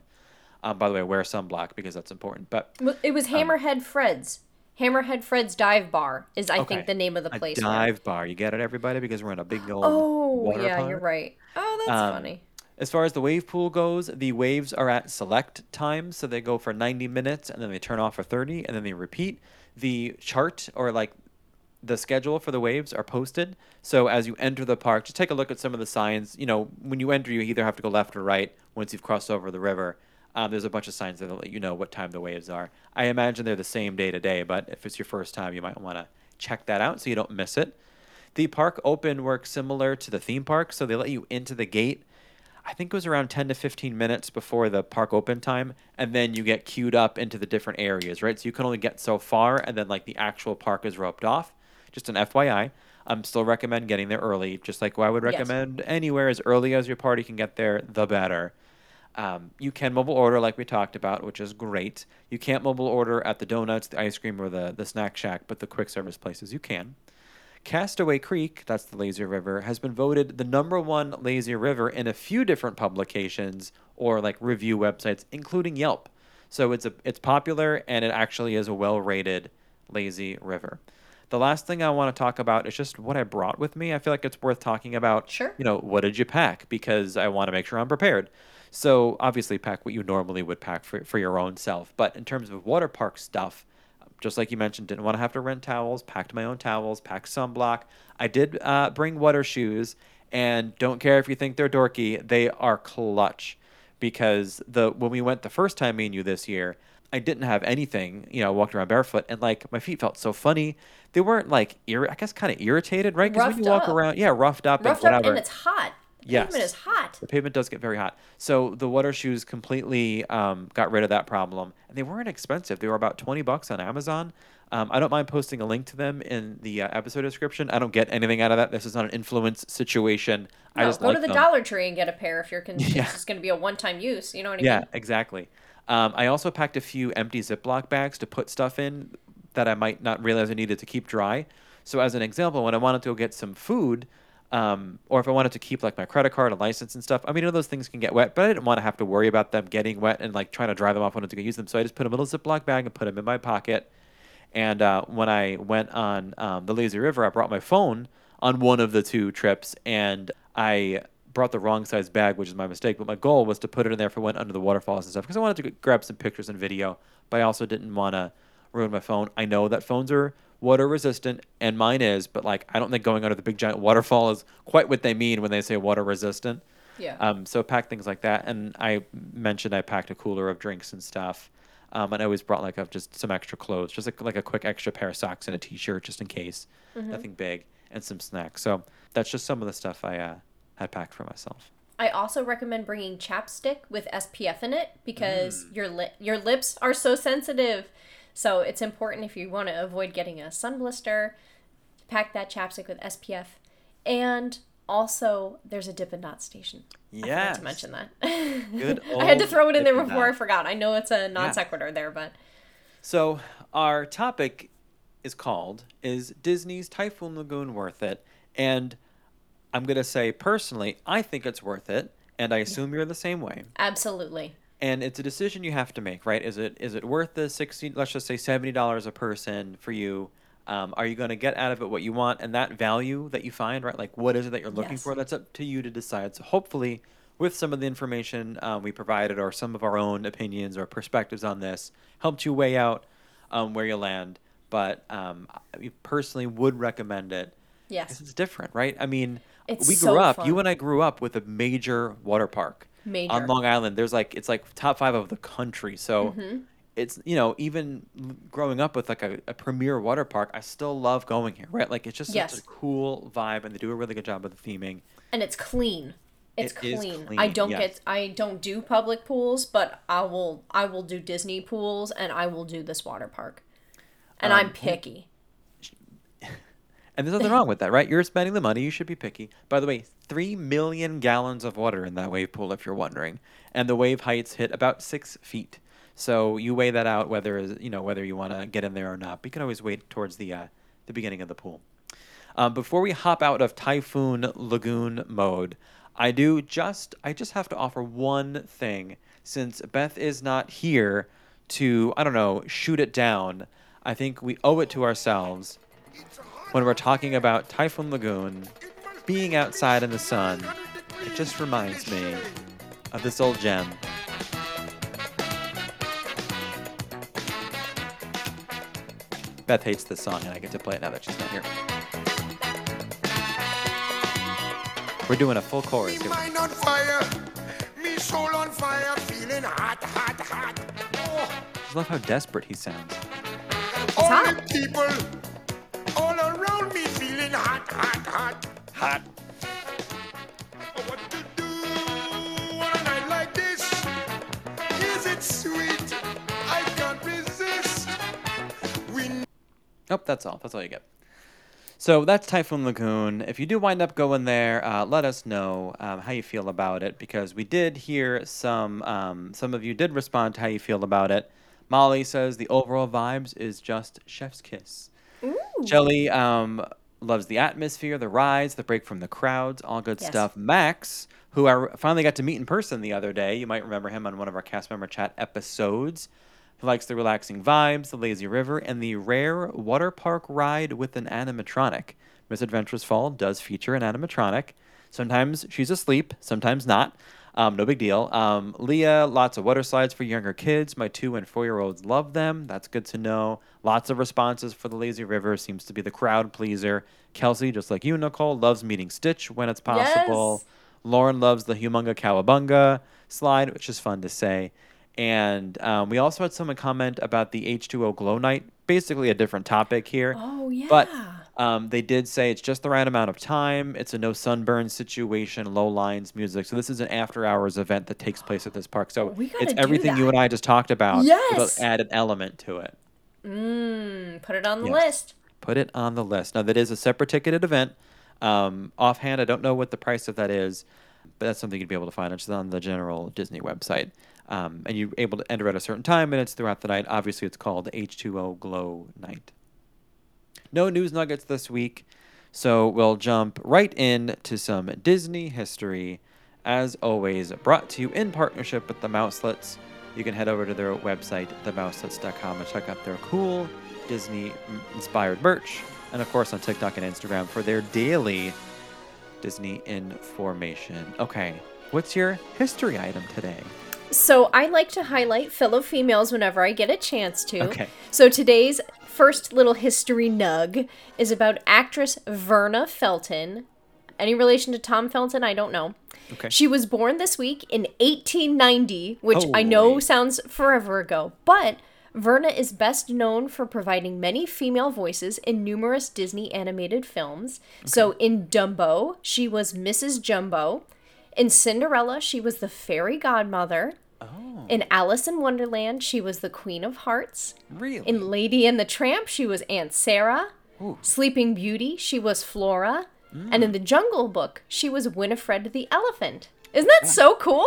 Um, by the way, wear sunblock because that's important. But Well, It was Hammerhead Fred's. Hammerhead Fred's Dive Bar is, I Okay. think, the name of the place. now. dive bar, you get it, everybody, because we're in a big old. Oh, yeah, you're right. Oh, that's Um, funny. As far as the wave pool goes, the waves are at select times, so they go for 90 minutes and then they turn off for 30 and then they repeat. The chart or like the schedule for the waves are posted. So as you enter the park, just take a look at some of the signs. You know, when you enter, you either have to go left or right once you've crossed over the river. Um, there's a bunch of signs that'll let you know what time the waves are. I imagine they're the same day to day, but if it's your first time, you might want to check that out so you don't miss it. The park open works similar to the theme park, so they let you into the gate. I think it was around 10 to 15 minutes before the park open time, and then you get queued up into the different areas, right? So you can only get so far, and then like the actual park is roped off. Just an FYI. I'm still recommend getting there early, just like I would Yes. recommend anywhere as early as your party can get there, the better. Um, you can mobile order like we talked about, which is great. You can't mobile order at the donuts, the ice cream, or the, the snack shack, but the quick service places you can. Castaway Creek, that's the lazy river, has been voted the number one lazy river in a few different publications or like review websites, including Yelp. So it's a it's popular and it actually is a well rated lazy river. The last thing I want to talk about is just what I brought with me. I feel like it's worth talking about. Sure. You know, what did you pack? Because I want to make sure I'm prepared. So obviously pack what you normally would pack for, for your own self. But in terms of water park stuff, just like you mentioned, didn't want to have to rent towels, packed my own towels, packed sunblock. I did uh, bring water shoes, and don't care if you think they're dorky, they are clutch. Because the when we went the first time, me and you this year, I didn't have anything. You know, I walked around barefoot, and like my feet felt so funny. They weren't like ir- I guess kind of irritated, right? Because when you walk up. around, yeah, roughed up Roughed and up whatever. and it's hot. The Yes. pavement is hot. The pavement does get very hot. So the water shoes completely um, got rid of that problem, and they weren't expensive. They were about twenty bucks on Amazon. Um, I don't mind posting a link to them in the uh, episode description. I don't get anything out of that. This is not an influence situation. I No, just go like to the them. Dollar Tree and get a pair if you're con- Yeah. it's going to be a one-time use. You know what I Yeah, mean? exactly. Um, I also packed a few empty Ziploc bags to put stuff in that I might not realize I needed to keep dry. So, as an example, when I wanted to go get some food, um, or if I wanted to keep like my credit card and license and stuff, I mean, you know, those things can get wet, but I didn't want to have to worry about them getting wet and like trying to dry them off when I was going to use them. So I just put them in a little Ziploc bag and put them in my pocket. And uh, when I went on um, the lazy river, I brought my phone on one of the two trips, and I brought the wrong size bag, which is my mistake. But my goal was to put it in there for when under the waterfalls and stuff, because I wanted to grab some pictures and video. But I also didn't want to ruin my phone. I know that phones are water resistant, and mine is, but like I don't think going under the big giant waterfall is quite what they mean when they say water resistant. Yeah. Um, so pack things like that, and I mentioned I packed a cooler of drinks and stuff. Um, and I always brought like a, just some extra clothes, just like, like a quick extra pair of socks and a t-shirt just in case, nothing big, and some snacks. So that's just some of the stuff I uh, had packed for myself. I also recommend bringing chapstick with SPF in it because Mm. your li- your lips are so sensitive. So it's important if you want to avoid getting a sun blister, pack that chapstick with SPF. And also, there's a Dippin' Dot station. Yeah. To mention that. Good I had to throw it in there before I forgot. I know it's a non Yeah. sequitur there, but So our topic is called "Is Disney's Typhoon Lagoon worth it?" And I'm gonna say personally, I think it's worth it, and I assume you're the same way. absolutely. And it's a decision you have to make right? Is it is it worth the 60 let's just say $70 a person for you? Um, are you going to get out of it what you want? And that value that you find right like what is it that you're looking Yes. for? That's up to you to decide. So hopefully with some of the information um, we provided or some of our own opinions or perspectives on this helped you weigh out um, where you land. But um, i personally would recommend it. Yes. it's different right? I mean It's we so grew up you and i grew up with a major water park Major. on Long Island. There's like it's like top five of the country. So Mm-hmm. it's you know even growing up with like a, a premier water park, I still love going here, right? Like it's just Yes. such a cool vibe, and they do a really good job with the theming. and it's clean. It's It clean. clean, I don't yes. get I don't do public pools, but I will I will do Disney pools and I will do this water park. And Um, I'm picky. And there's nothing wrong with that, right? You're spending the money, you should be picky. By the way, 3 million gallons of water in that wave pool, if you're wondering. And the wave heights hit about six feet. So you weigh that out whether you know whether you want to get in there or not. But you can always wait towards the uh, the beginning of the pool. Um, before we hop out of Typhoon Lagoon mode, I do just I just have to offer one thing since Beth is not here to I don't know shoot it down. I think we owe it to ourselves when we're talking about Typhoon Lagoon being outside in the sun. It just reminds me of this old gem. Beth hates this song, and I get to play it now that she's not here. We're doing a full chorus. Me here. mind on fire, me soul on fire, feeling hot, hot, hot. Oh, I love how desperate he sounds. all the people hot, hot, hot, hot. Oh, What to do on a night like this? Is it sweet? I can't resist. We Nope, that's all. That's all you get. So that's Typhoon Lagoon. If you do wind up going there, uh, let us know um, how you feel about it because we did hear some. Um, some of you did respond to how you feel about it. Molly says the overall vibes is just chef's kiss. Shelly um, loves the atmosphere, the rides, the break from the crowds, all good Yes. stuff. Max, who I finally got to meet in person the other day, you might remember him on one of our cast member chat episodes. He likes the relaxing vibes, the lazy river, and the rare water park ride with an animatronic. Miss Adventure Falls does feature an animatronic. Sometimes she's asleep, sometimes not. Um, no big deal. Um, Leah, lots of water slides for younger kids. My two and four year olds love them. That's good to know. Lots of responses for the lazy river. Seems to be the crowd pleaser. Kelsey, just like you, Nicole, loves meeting Stitch when it's possible. Yes. Lauren loves the Humunga Cowabunga slide, which is fun to say. And um, we also had someone comment about the H2O Glow Night, basically a different topic here. Oh, yeah. But um, they did say it's just the right amount of time. It's a no sunburn situation, low lines music. So this is an after hours event that takes place at this park. So We it's everything you and I just talked about. Yes. Add an element to it. Mm, put it on the Yes. list. Put it on the list. Now that is a separate ticketed event. Um, offhand, I don't know what the price of that is, but that's something you'd be able to find. It's on the general Disney website. Um, and you're able to enter at a certain time, and it's throughout the night. Obviously, it's called H2O Glow Night. No news nuggets this week, so we'll jump right in to some Disney history. As always, brought to you in partnership with the Mouselets. You can head over to their website, themouselets.com, and check out their cool Disney inspired merch. And of course, on TikTok and Instagram for their daily Disney information. Okay, what's your history item today? So I like to highlight fellow females whenever I get a chance to. Okay. So today's first little history nug is about actress Verna Felton. Any relation to Tom Felton? I don't know. Okay. She was born this week in 1890, which I know sounds forever ago, but Verna is best known for providing many female voices in numerous Disney animated films. So in Dumbo, she was Mrs. Jumbo. In Cinderella, she was the fairy godmother. Oh, In Alice in Wonderland, she was the Queen of Hearts. really? In Lady and the Tramp, she was Aunt Sarah. Ooh. Sleeping Beauty, she was Flora. Mm. And in The Jungle Book, she was Winifred the Elephant. Isn't that so cool?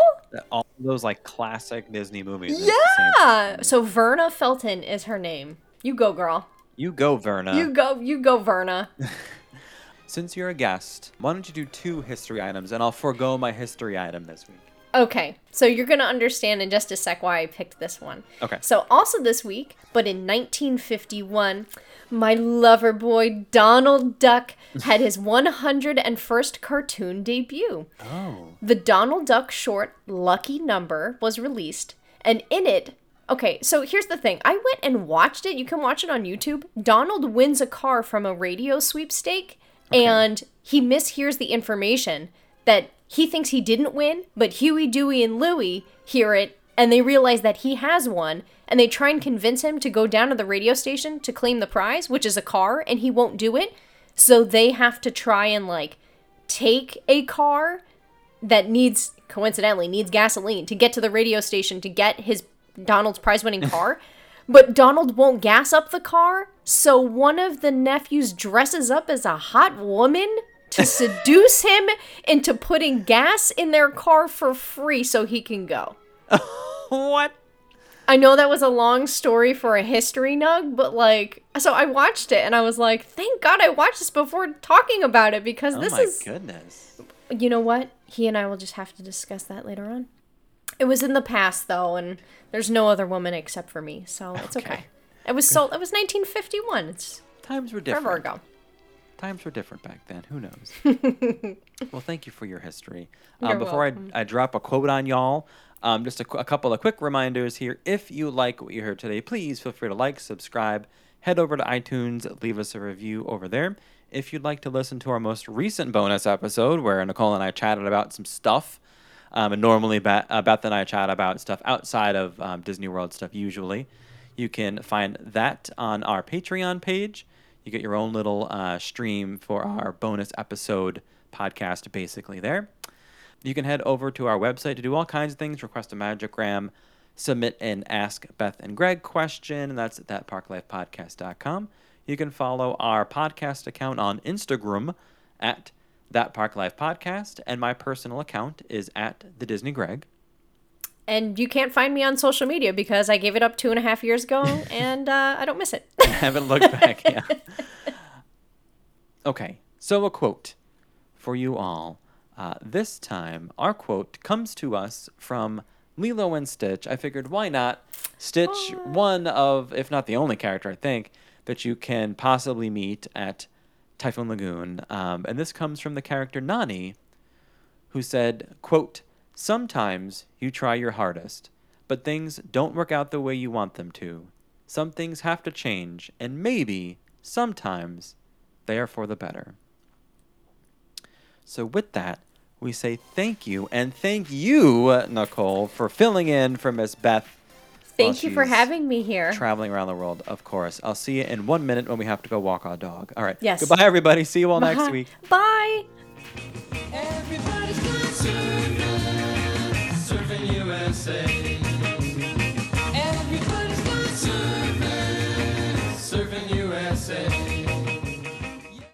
All those like classic Disney movies. and it's the same- Yeah. So Verna Felton is her name. You go, girl. You go, Verna. You go. You go, Verna. Since you're a guest, why don't you do two history items, and I'll forego my history item this week. Okay, so you're gonna understand in just a sec why I picked this one. Okay. So also this week, but in 1951, my lover boy Donald Duck had his 101st cartoon debut. Oh. The Donald Duck short Lucky Number was released, and in it, okay, so here's the thing. I went and watched it. You can watch it on YouTube. Donald wins a car from a radio sweepstake, and he mishears the information that he thinks he didn't win, but Huey, Dewey, and Louie hear it and they realize that he has one and they try and convince him to go down to the radio station to claim the prize, which is a car, and he won't do it. So they have to try and like take a car that needs coincidentally needs gasoline to get to the radio station to get his Donald's prize winning car. but Donald won't gas up the car, so one of the nephews dresses up as a hot woman to seduce him into putting gas in their car for free so he can go. what? I know that was a long story for a history nug, but like, so I watched it and I was like, thank God I watched this before talking about it because this Oh this my is, goodness. you know what? He and I will just have to discuss that later on. It was in the past though, and there's no other woman except for me, so it's okay. Okay. It was so. It was 1951. It's Times were different. forever ago. Times were different back then. Who knows? well, thank you for your history. Um, before I, I drop a quote on y'all, um, just a, a couple of quick reminders here. If you like what you heard today, please feel free to like, subscribe, head over to iTunes, leave us a review over there. If you'd like to listen to our most recent bonus episode where Nicole and I chatted about some stuff, um, and normally Beth, uh, Beth and I chat about stuff outside of um, Disney World stuff usually, you can find that on our Patreon page. You get your own little uh, stream for our bonus episode podcast, basically, there. You can head over to our website to do all kinds of things, request a Magigram, submit an Ask Beth and Greg question, and that's at thatparklifepodcast.com. You can follow our podcast account on Instagram at That Park Life Podcast, and my personal account is at the Disney Greg. And you can't find me on social media because I gave it up two and a half years ago, and uh, I don't miss it. haven't looked back yet. Okay, so a quote for you all. Uh, this time, our quote comes to us from Lilo and Stitch. I figured, why not? Stitch, one of, if not the only character, I think, that you can possibly meet at Typhoon Lagoon. Um, and this comes from the character Nani, who said, quote, Sometimes you try your hardest, but things don't work out the way you want them to. Some things have to change, and maybe, sometimes, they are for the better. So, with that, we say thank you and thank you, Nicole, for filling in for Miss Beth. Thank you for having me here. Traveling around the world, of course. I'll see you in one minute when we have to go walk our dog. All right. Yes. Goodbye, everybody. See you all Bye. next week. Bye.